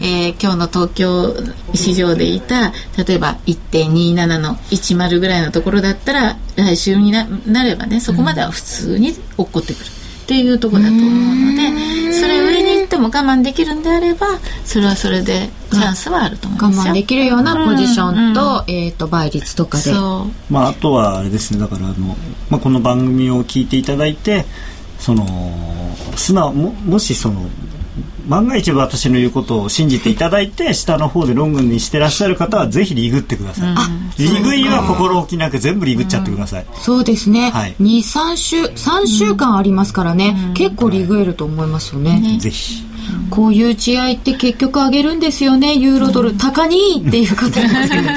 えー、今日の東京市場でいた例えば1.27の10ぐらいのところだったら来週にななればねそこまでは普通に落っこってくる。っていうところだと思うのでそれ上に行っても我慢できるんであればそれはそれでチャンスはあると思います我慢できるようなポジションとうん。うん、えーと、倍率とかで、まあ、あとはあれですね。だからあの、まあ、この番組を聞いていただいてその素直ももしその万が一私の言うことを信じていただいて下の方でロングにしてらっしゃる方はぜひリグってください、うん、リグイは心置きなく全部リグっちゃってください、うん、そうですね、はい、23週3週間ありますからね、うん、結構リグえると思いますよね、ぜひ。こういう試合って結局上げるんですよね。ユーロドル、高2っていう方なんですけど。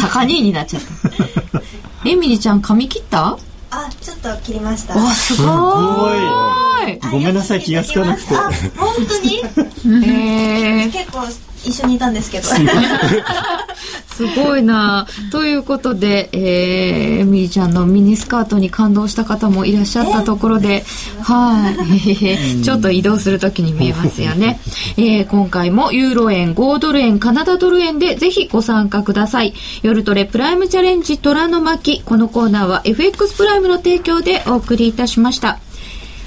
高2になっちゃった。エミリちゃん髪切った？あ、ちょっと切りました。わ、すごい。ごめんなさい、気がつかなくて。本当に？ええ結構一緒にいたんですけど。すごい なということで、えー、みーちゃんのミニスカートに感動した方もいらっしゃったところで、はい、ちょっと移動するときに見えますよね。えー、今回もユーロ円、5ドル円、カナダドル円でぜひご参加ください。夜トレプライムチャレンジ虎の巻。このコーナーは FX プライムの提供でお送りいたしました。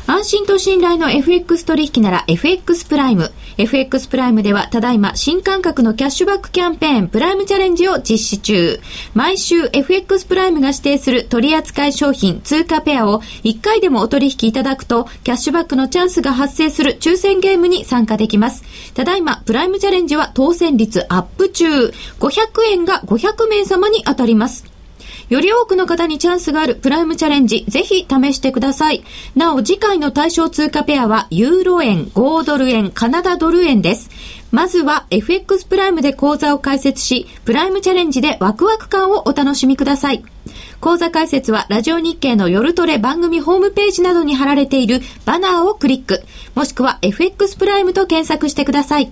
安心と信頼の FX 取引なら FX プライム。FX プライムではただいま新感覚のキャッシュバックキャンペーンプライムチャレンジを実施中。毎週 FX プライムが指定する取扱い商品通貨ペアを1回でもお取引いただくとキャッシュバックのチャンスが発生する抽選ゲームに参加できます。ただいまプライムチャレンジは当選率アップ中。500円が500名様に当たります。より多くの方にチャンスがあるプライムチャレンジ、ぜひ試してください。なお、次回の対象通貨ペアは、ユーロ円、5ドル円、カナダドル円です。まずは FX プライムで講座を開設し、プライムチャレンジでワクワク感をお楽しみください。講座解説はラジオ日経の夜トレ番組ホームページなどに貼られているバナーをクリック、もしくは FX プライムと検索してください。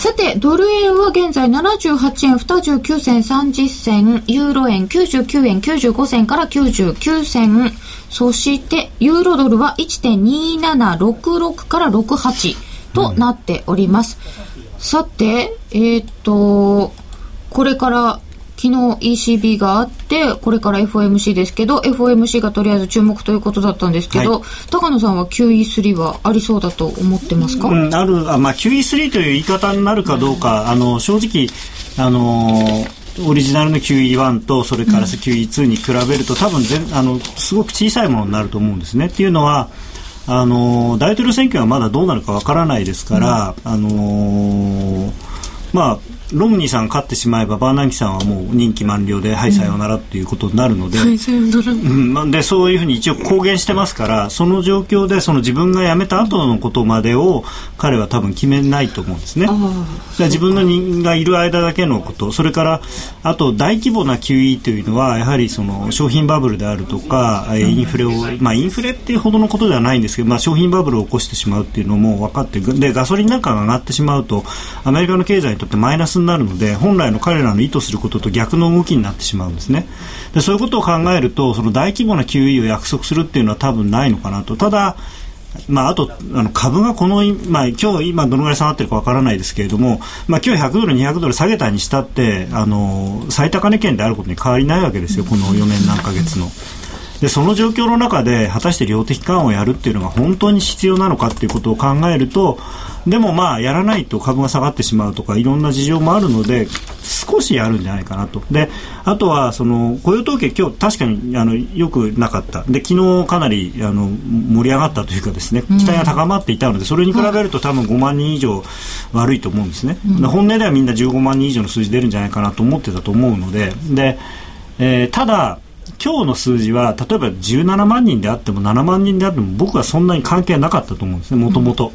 さて、ドル円は現在78円29銭30銭、ユーロ円99円95銭から99銭、そしてユーロドルは1.2766から68となっております。うん、さて、えっ、と、これから昨日 ECB があって、これから FOMC ですけど、FOMC がとりあえず注目ということだったんですけど、はい、高野さんは QE3 はありそうだと思ってますか、うん、あるあ、まあ、QE3 という言い方になるかどうか、あの正直、あのオリジナルの QE1 とそれから QE2 に比べると、多分全あのすごく小さいものになると思うんですね。っていうのはあの大統領選挙はまだどうなるかわからないですから、うん、あのまあロムニーさん勝ってしまえばバーナンキさんはもう任期満了ではいさようならということになるので,、うん、でそういうふうに一応公言してますからその状況でその自分が辞めた後のことまでを彼は多分決めないと思うんですね。自分の人がいる間だけのことそれからあと大規模な QE というのはやはりその商品バブルであるとかインフレを、まあ、インフレっていうほどのことではないんですけど、まあ、商品バブルを起こしてしまうっていうのも分かってでガソリンなんかが上がってしまうとアメリカの経済にとってマイナスになるので本来の彼らの意図することと逆の動きになってしまうんですね。でそういうことを考えるとその大規模な QE を約束するっていうのは多分ないのかなと。ただまあ、あとあの株がこの、まあ、今日今どのぐらい下がってるかわからないですけれども、まあ、今日100ドル、200ドル下げたにしたってあの最高値圏であることに変わりないわけですよ、この4年何ヶ月の。でその状況の中で果たして量的緩和をやるっていうのが本当に必要なのかっていうことを考えるとでもまあやらないと株が下がってしまうとかいろんな事情もあるので少しやるんじゃないかなと。であとはその雇用統計今日確かにあのよくなかった。で昨日かなりあの盛り上がったというかですね期待が高まっていたのでそれに比べると多分5万人以上悪いと思うんですね、うん、本音ではみんな15万人以上の数字出るんじゃないかなと思ってたと思うので。で、えー、ただ今日の数字は例えば17万人であっても7万人であっても僕はそんなに関係なかったと思うんですねもともと。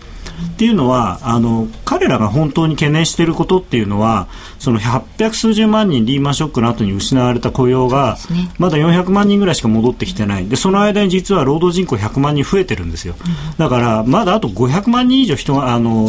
っていうのはあの彼らが本当に懸念していることっていうのはその800数十万人リーマンショックの後に失われた雇用が、まだ400万人ぐらいしか戻ってきてない。でその間に実は労働人口100万人増えてるんですよ。だからまだあと500万人以上人があの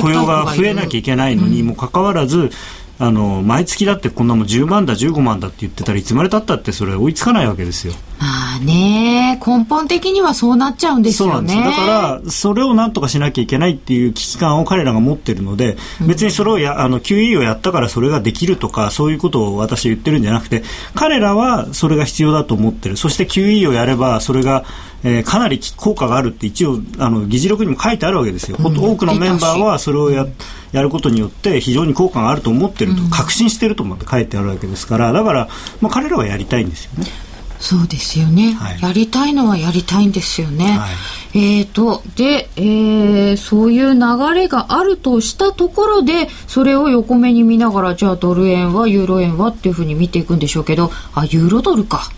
雇用が増えなきゃいけないのにもかかわらずあの毎月だってこんなもん10万だ15万だって言ってたらいつまでたったってそれ追いつかないわけですよ。まあね根本的にはそうなっちゃうんですよね。だからそれをなんとかしなきゃいけないっていう危機感を彼らが持ってるので、別にそれをやあの QE をやったからそれができるとかそういうことを私は言ってるんじゃなくて彼らはそれが必要だと思ってる。そして QE をやればそれがえー、かなり効果があるって一応あの議事録にも書いてあるわけですよ、うん、多くのメンバーはそれをややることによって非常に効果があると思ってると、うん、確信してると思って書いてあるわけですからだから、まあ、彼らはやりたいんですよね。そうですよね、はい、やりたいのはやりたいんですよね。はい、えーと、で、えー、そういう流れがあるとしたところで、それを横目に見ながら、じゃあドル円はユーロ円はっていうふうに見ていくんでしょうけど、あ、ユーロドルか。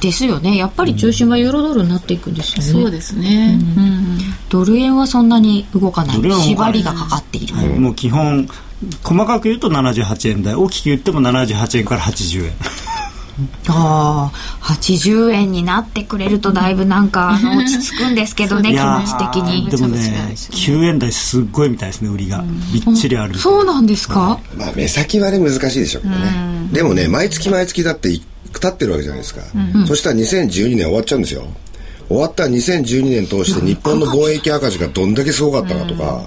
ですよね。やっぱり中心はユーロドルになっていくんですよね、そうですね、うん。うん、ドル円はそんなに動かない。縛りがかかっている、はい、もう基本細かく言うと78円台。大きく言っても78円から80円ああ80円になってくれるとだいぶなんか 落ち着くんですけどね気持ち的に。でもね9円台すっごいみたいですね売りが、びっちりあるそうなんですか、まあ、目先はね難しいでしょうけどね。でもね毎月毎月だって経ってるわけじゃないですか、うん、そしたら2012年終わっちゃうんですよ。終わった2012年通して日本の貿易赤字がどんだけすごかったかとか、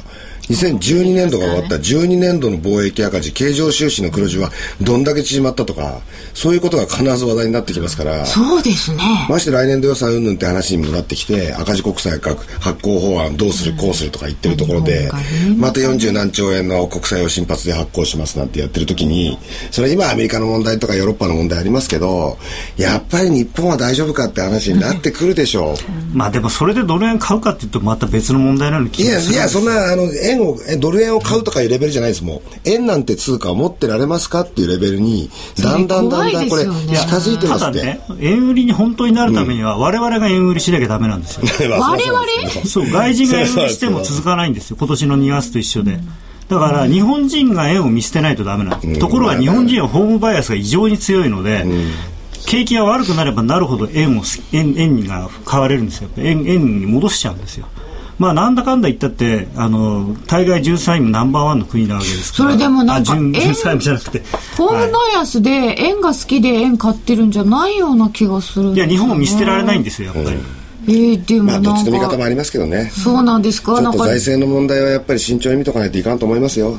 2012年度が終わった12年度の貿易赤字経常収支の黒字はどんだけ縮まったとかそういうことが必ず話題になってきますから。そうですね。まして来年度予算云々って話にもなってきて赤字国債発行法案どうするこうするとか言ってるところで、また40何兆円の国債を新発で発行しますなんてやってる時にそれ今アメリカの問題とかヨーロッパの問題ありますけどやっぱり日本は大丈夫かって話になってくるでしょう、まあでもそれでドル円買うかっていうとまた別の問題なの気がするいやいやそんなあの円円をドル円を買うとかいうレベルじゃないです。もん円なんて通貨を持ってられますかっていうレベルにだんだんだんだんこれ近づいてますって、ね、円売りに本当になるためには、我々が円売りしなきゃダメなんですよ。我々？そう外人が円売りしても続かないんですよ。今年の2月と一緒で。だから日本人が円を見捨てないとダメなんです、ところが日本人はホームバイアスが異常に強いので、景気が悪くなればなるほど円を円円が買われるんですよ。円円に戻しちゃうんですよまあ、なんだかんだ言ったって、あの、大概13位もナンバーワンの国なわけですから。それでもなんか、円、13位じゃなくて。ホームバイアスで円が好きで円買ってるんじゃないような気がする、ね、いや、日本を見捨てられないんですよ、やっぱり。うんえー、でもまあ、どっちの見方もありますけどね。そうなんですか？ちょっと財政の問題はやっぱり慎重に見とかないといかんと思いますよ。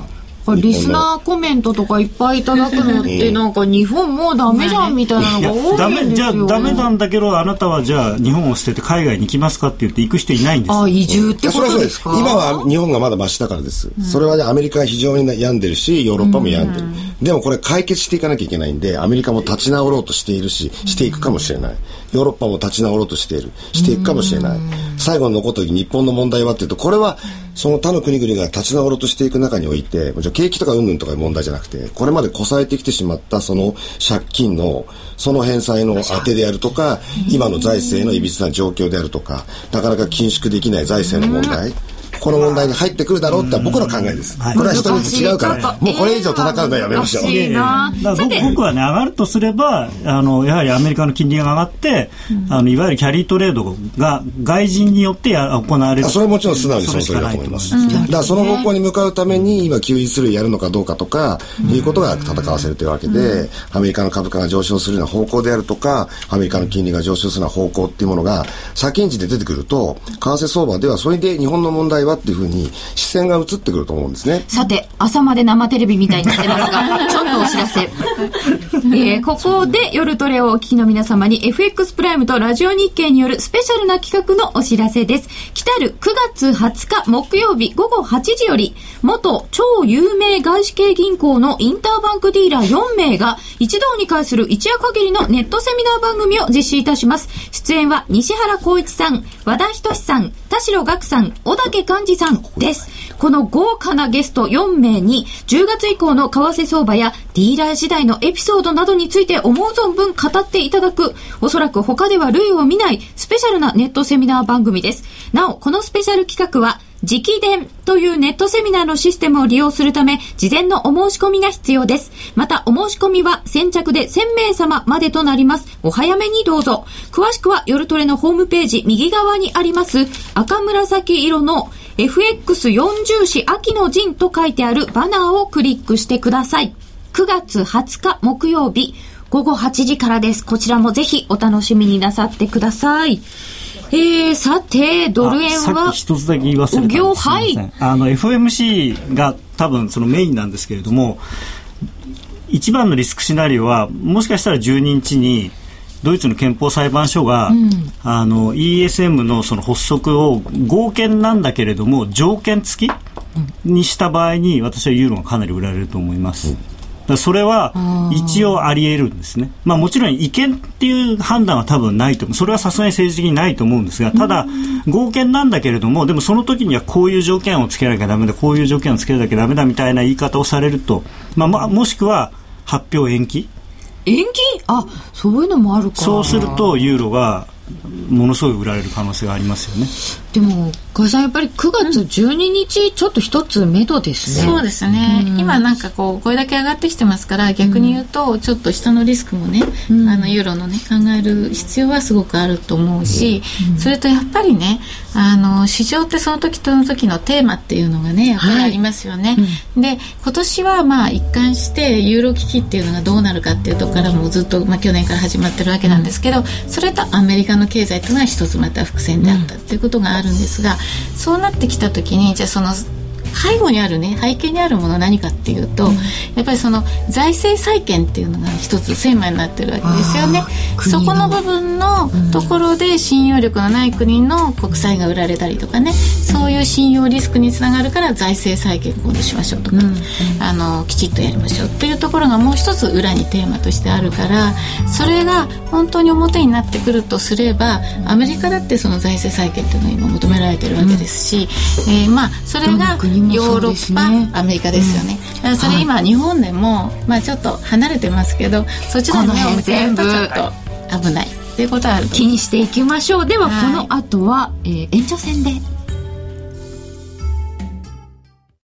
リスナーコメントとかいっぱいいただくのってなんか日本もうダメじゃんみたいなのが多いんですよ。じゃあダメなんだけどあなたはじゃあ日本を捨てて海外に行きますかって言って行く人いないんですあ移住ってことです。か今は日本がまだましだからです、うん、それはアメリカは非常に病んでるしヨーロッパも病んでる、うん、でもこれ解決していかなきゃいけないんでアメリカも立ち直ろうとしているししていくかもしれない、ヨーロッパも立ち直ろうとしている。していくかもしれない、最後に残った時日本の問題はっていうとこれはその他の国々が立ち直ろうとしていく中においてじゃ景気とか云々とかいう問題じゃなくてこれまでこさえてきてしまったその借金のその返済の当てであるとか今の財政のいびつな状況であるとかなかなか緊縮できない財政の問題、この問題に入ってくるだろうって僕の考えです。これは人に違うから、もうこれ以上戦うのはやめましょう。僕はね、上がるとすれば、あの、やはりアメリカの金利が上がって、あの、いわゆるキャリートレードが外人によってや行われる。それはもちろん素直にその通りだと思います。だからその方向に向かうために、今、QE 類やるのかどうかとか、いうことが戦わせるというわけで、アメリカの株価が上昇するような方向であるとか、アメリカの金利が上昇するような方向っていうものが、先んじて出てくると、為替相場ではそれで日本の問題はっていうふうに視線が移ってくると思うんですね。さて、朝まで生テレビみたいになってますが、ちょっとお知らせ。えー、ここで夜トレをお聞きの皆様に FX プライムとラジオ日経によるスペシャルな企画のお知らせです。来たる9月20日木曜日午後8時より、元超有名外資系銀行のインターバンクディーラー4名が一堂に会する一夜限りのネットセミナー番組を実施いたします。出演は西原光一さん、和田仁さん、田代岳さん、小竹寛治さんです。この豪華なゲスト4名に、10月以降の為替相場やディーラー時代のエピソードなどについて思う存分語っていただく、おそらく他では類を見ないスペシャルなネットセミナー番組です。なお、このスペシャル企画は、直伝というネットセミナーのシステムを利用するため、事前のお申し込みが必要です。また、お申し込みは先着で1000名様までとなります。お早めにどうぞ。詳しくは、夜トレのホームページ右側にあります、赤紫色の FX40 紙秋の陣と書いてあるバナーをクリックしてください。9月20日木曜日午後8時からです。こちらもぜひお楽しみになさってください。えー、さて、ドル円は。さっき一つだけ言い忘れたんです。はい。あの、FMC が多分そのメインなんですけれども、一番のリスクシナリオは、もしかしたら12日に、ドイツの憲法裁判所が、うん、あの ESM のその発足を合憲なんだけれども条件付きにした場合に私はユーロがかなり売られると思います。うんそれは一応あり得るんですね。まあもちろん違憲っていう判断は多分ないと思う。それはさすがに政治的にないと思うんですが、ただ合憲なんだけれども、でもその時にはこういう条件をつけなきゃだめだ、こういう条件をつけなきゃだめだみたいな言い方をされると、まあ、まあ、もしくは発表延期。延期？あそういうのもあるかそうするとユーロがものすごい売られる可能性がありますよねでも加さんやっぱり9月12日ちょっと一つ目処ですね、そうですね、うん、今なんかこうこれだけ上がってきてますから逆に言うとちょっと下のリスクもね、うん、あのユーロのね考える必要はすごくあると思うし、うん、それとやっぱりねあの市場ってその時との時のテーマっていうのがねやっぱりありますよね、はい、で今年はまあ一貫してユーロ危機っていうのがどうなるかっていうところからもずっと、まあ、去年から始まってるわけなんですけどそれとアメリカの経済というのは一つまた伏線であったっていうことがああるんですが、そうなってきた時にじゃあその背後にあるね背景にあるものは何かっていうと、うん、やっぱりその財政再建っていうのが一つテーマになってるわけですよね。そこの部分のところで信用力のない国の国債が売られたりとかね、そういう信用リスクにつながるから財政再建今度しましょうとか、うん、あのきちっとやりましょうっていうところがもう一つ裏にテーマとしてあるからそれが本当に表になってくるとすればアメリカだってその財政再建っていうのを今求められてるわけですし、うん、えー、まあそれがヨーロッパ、ね、アメリカですよね、うん、それ今、日本でも、まあ、ちょっと離れてますけどそっちの目を向けるとちょっと危ない。っていうことは気にしていきましょう。では、この後は、えー、延長戦で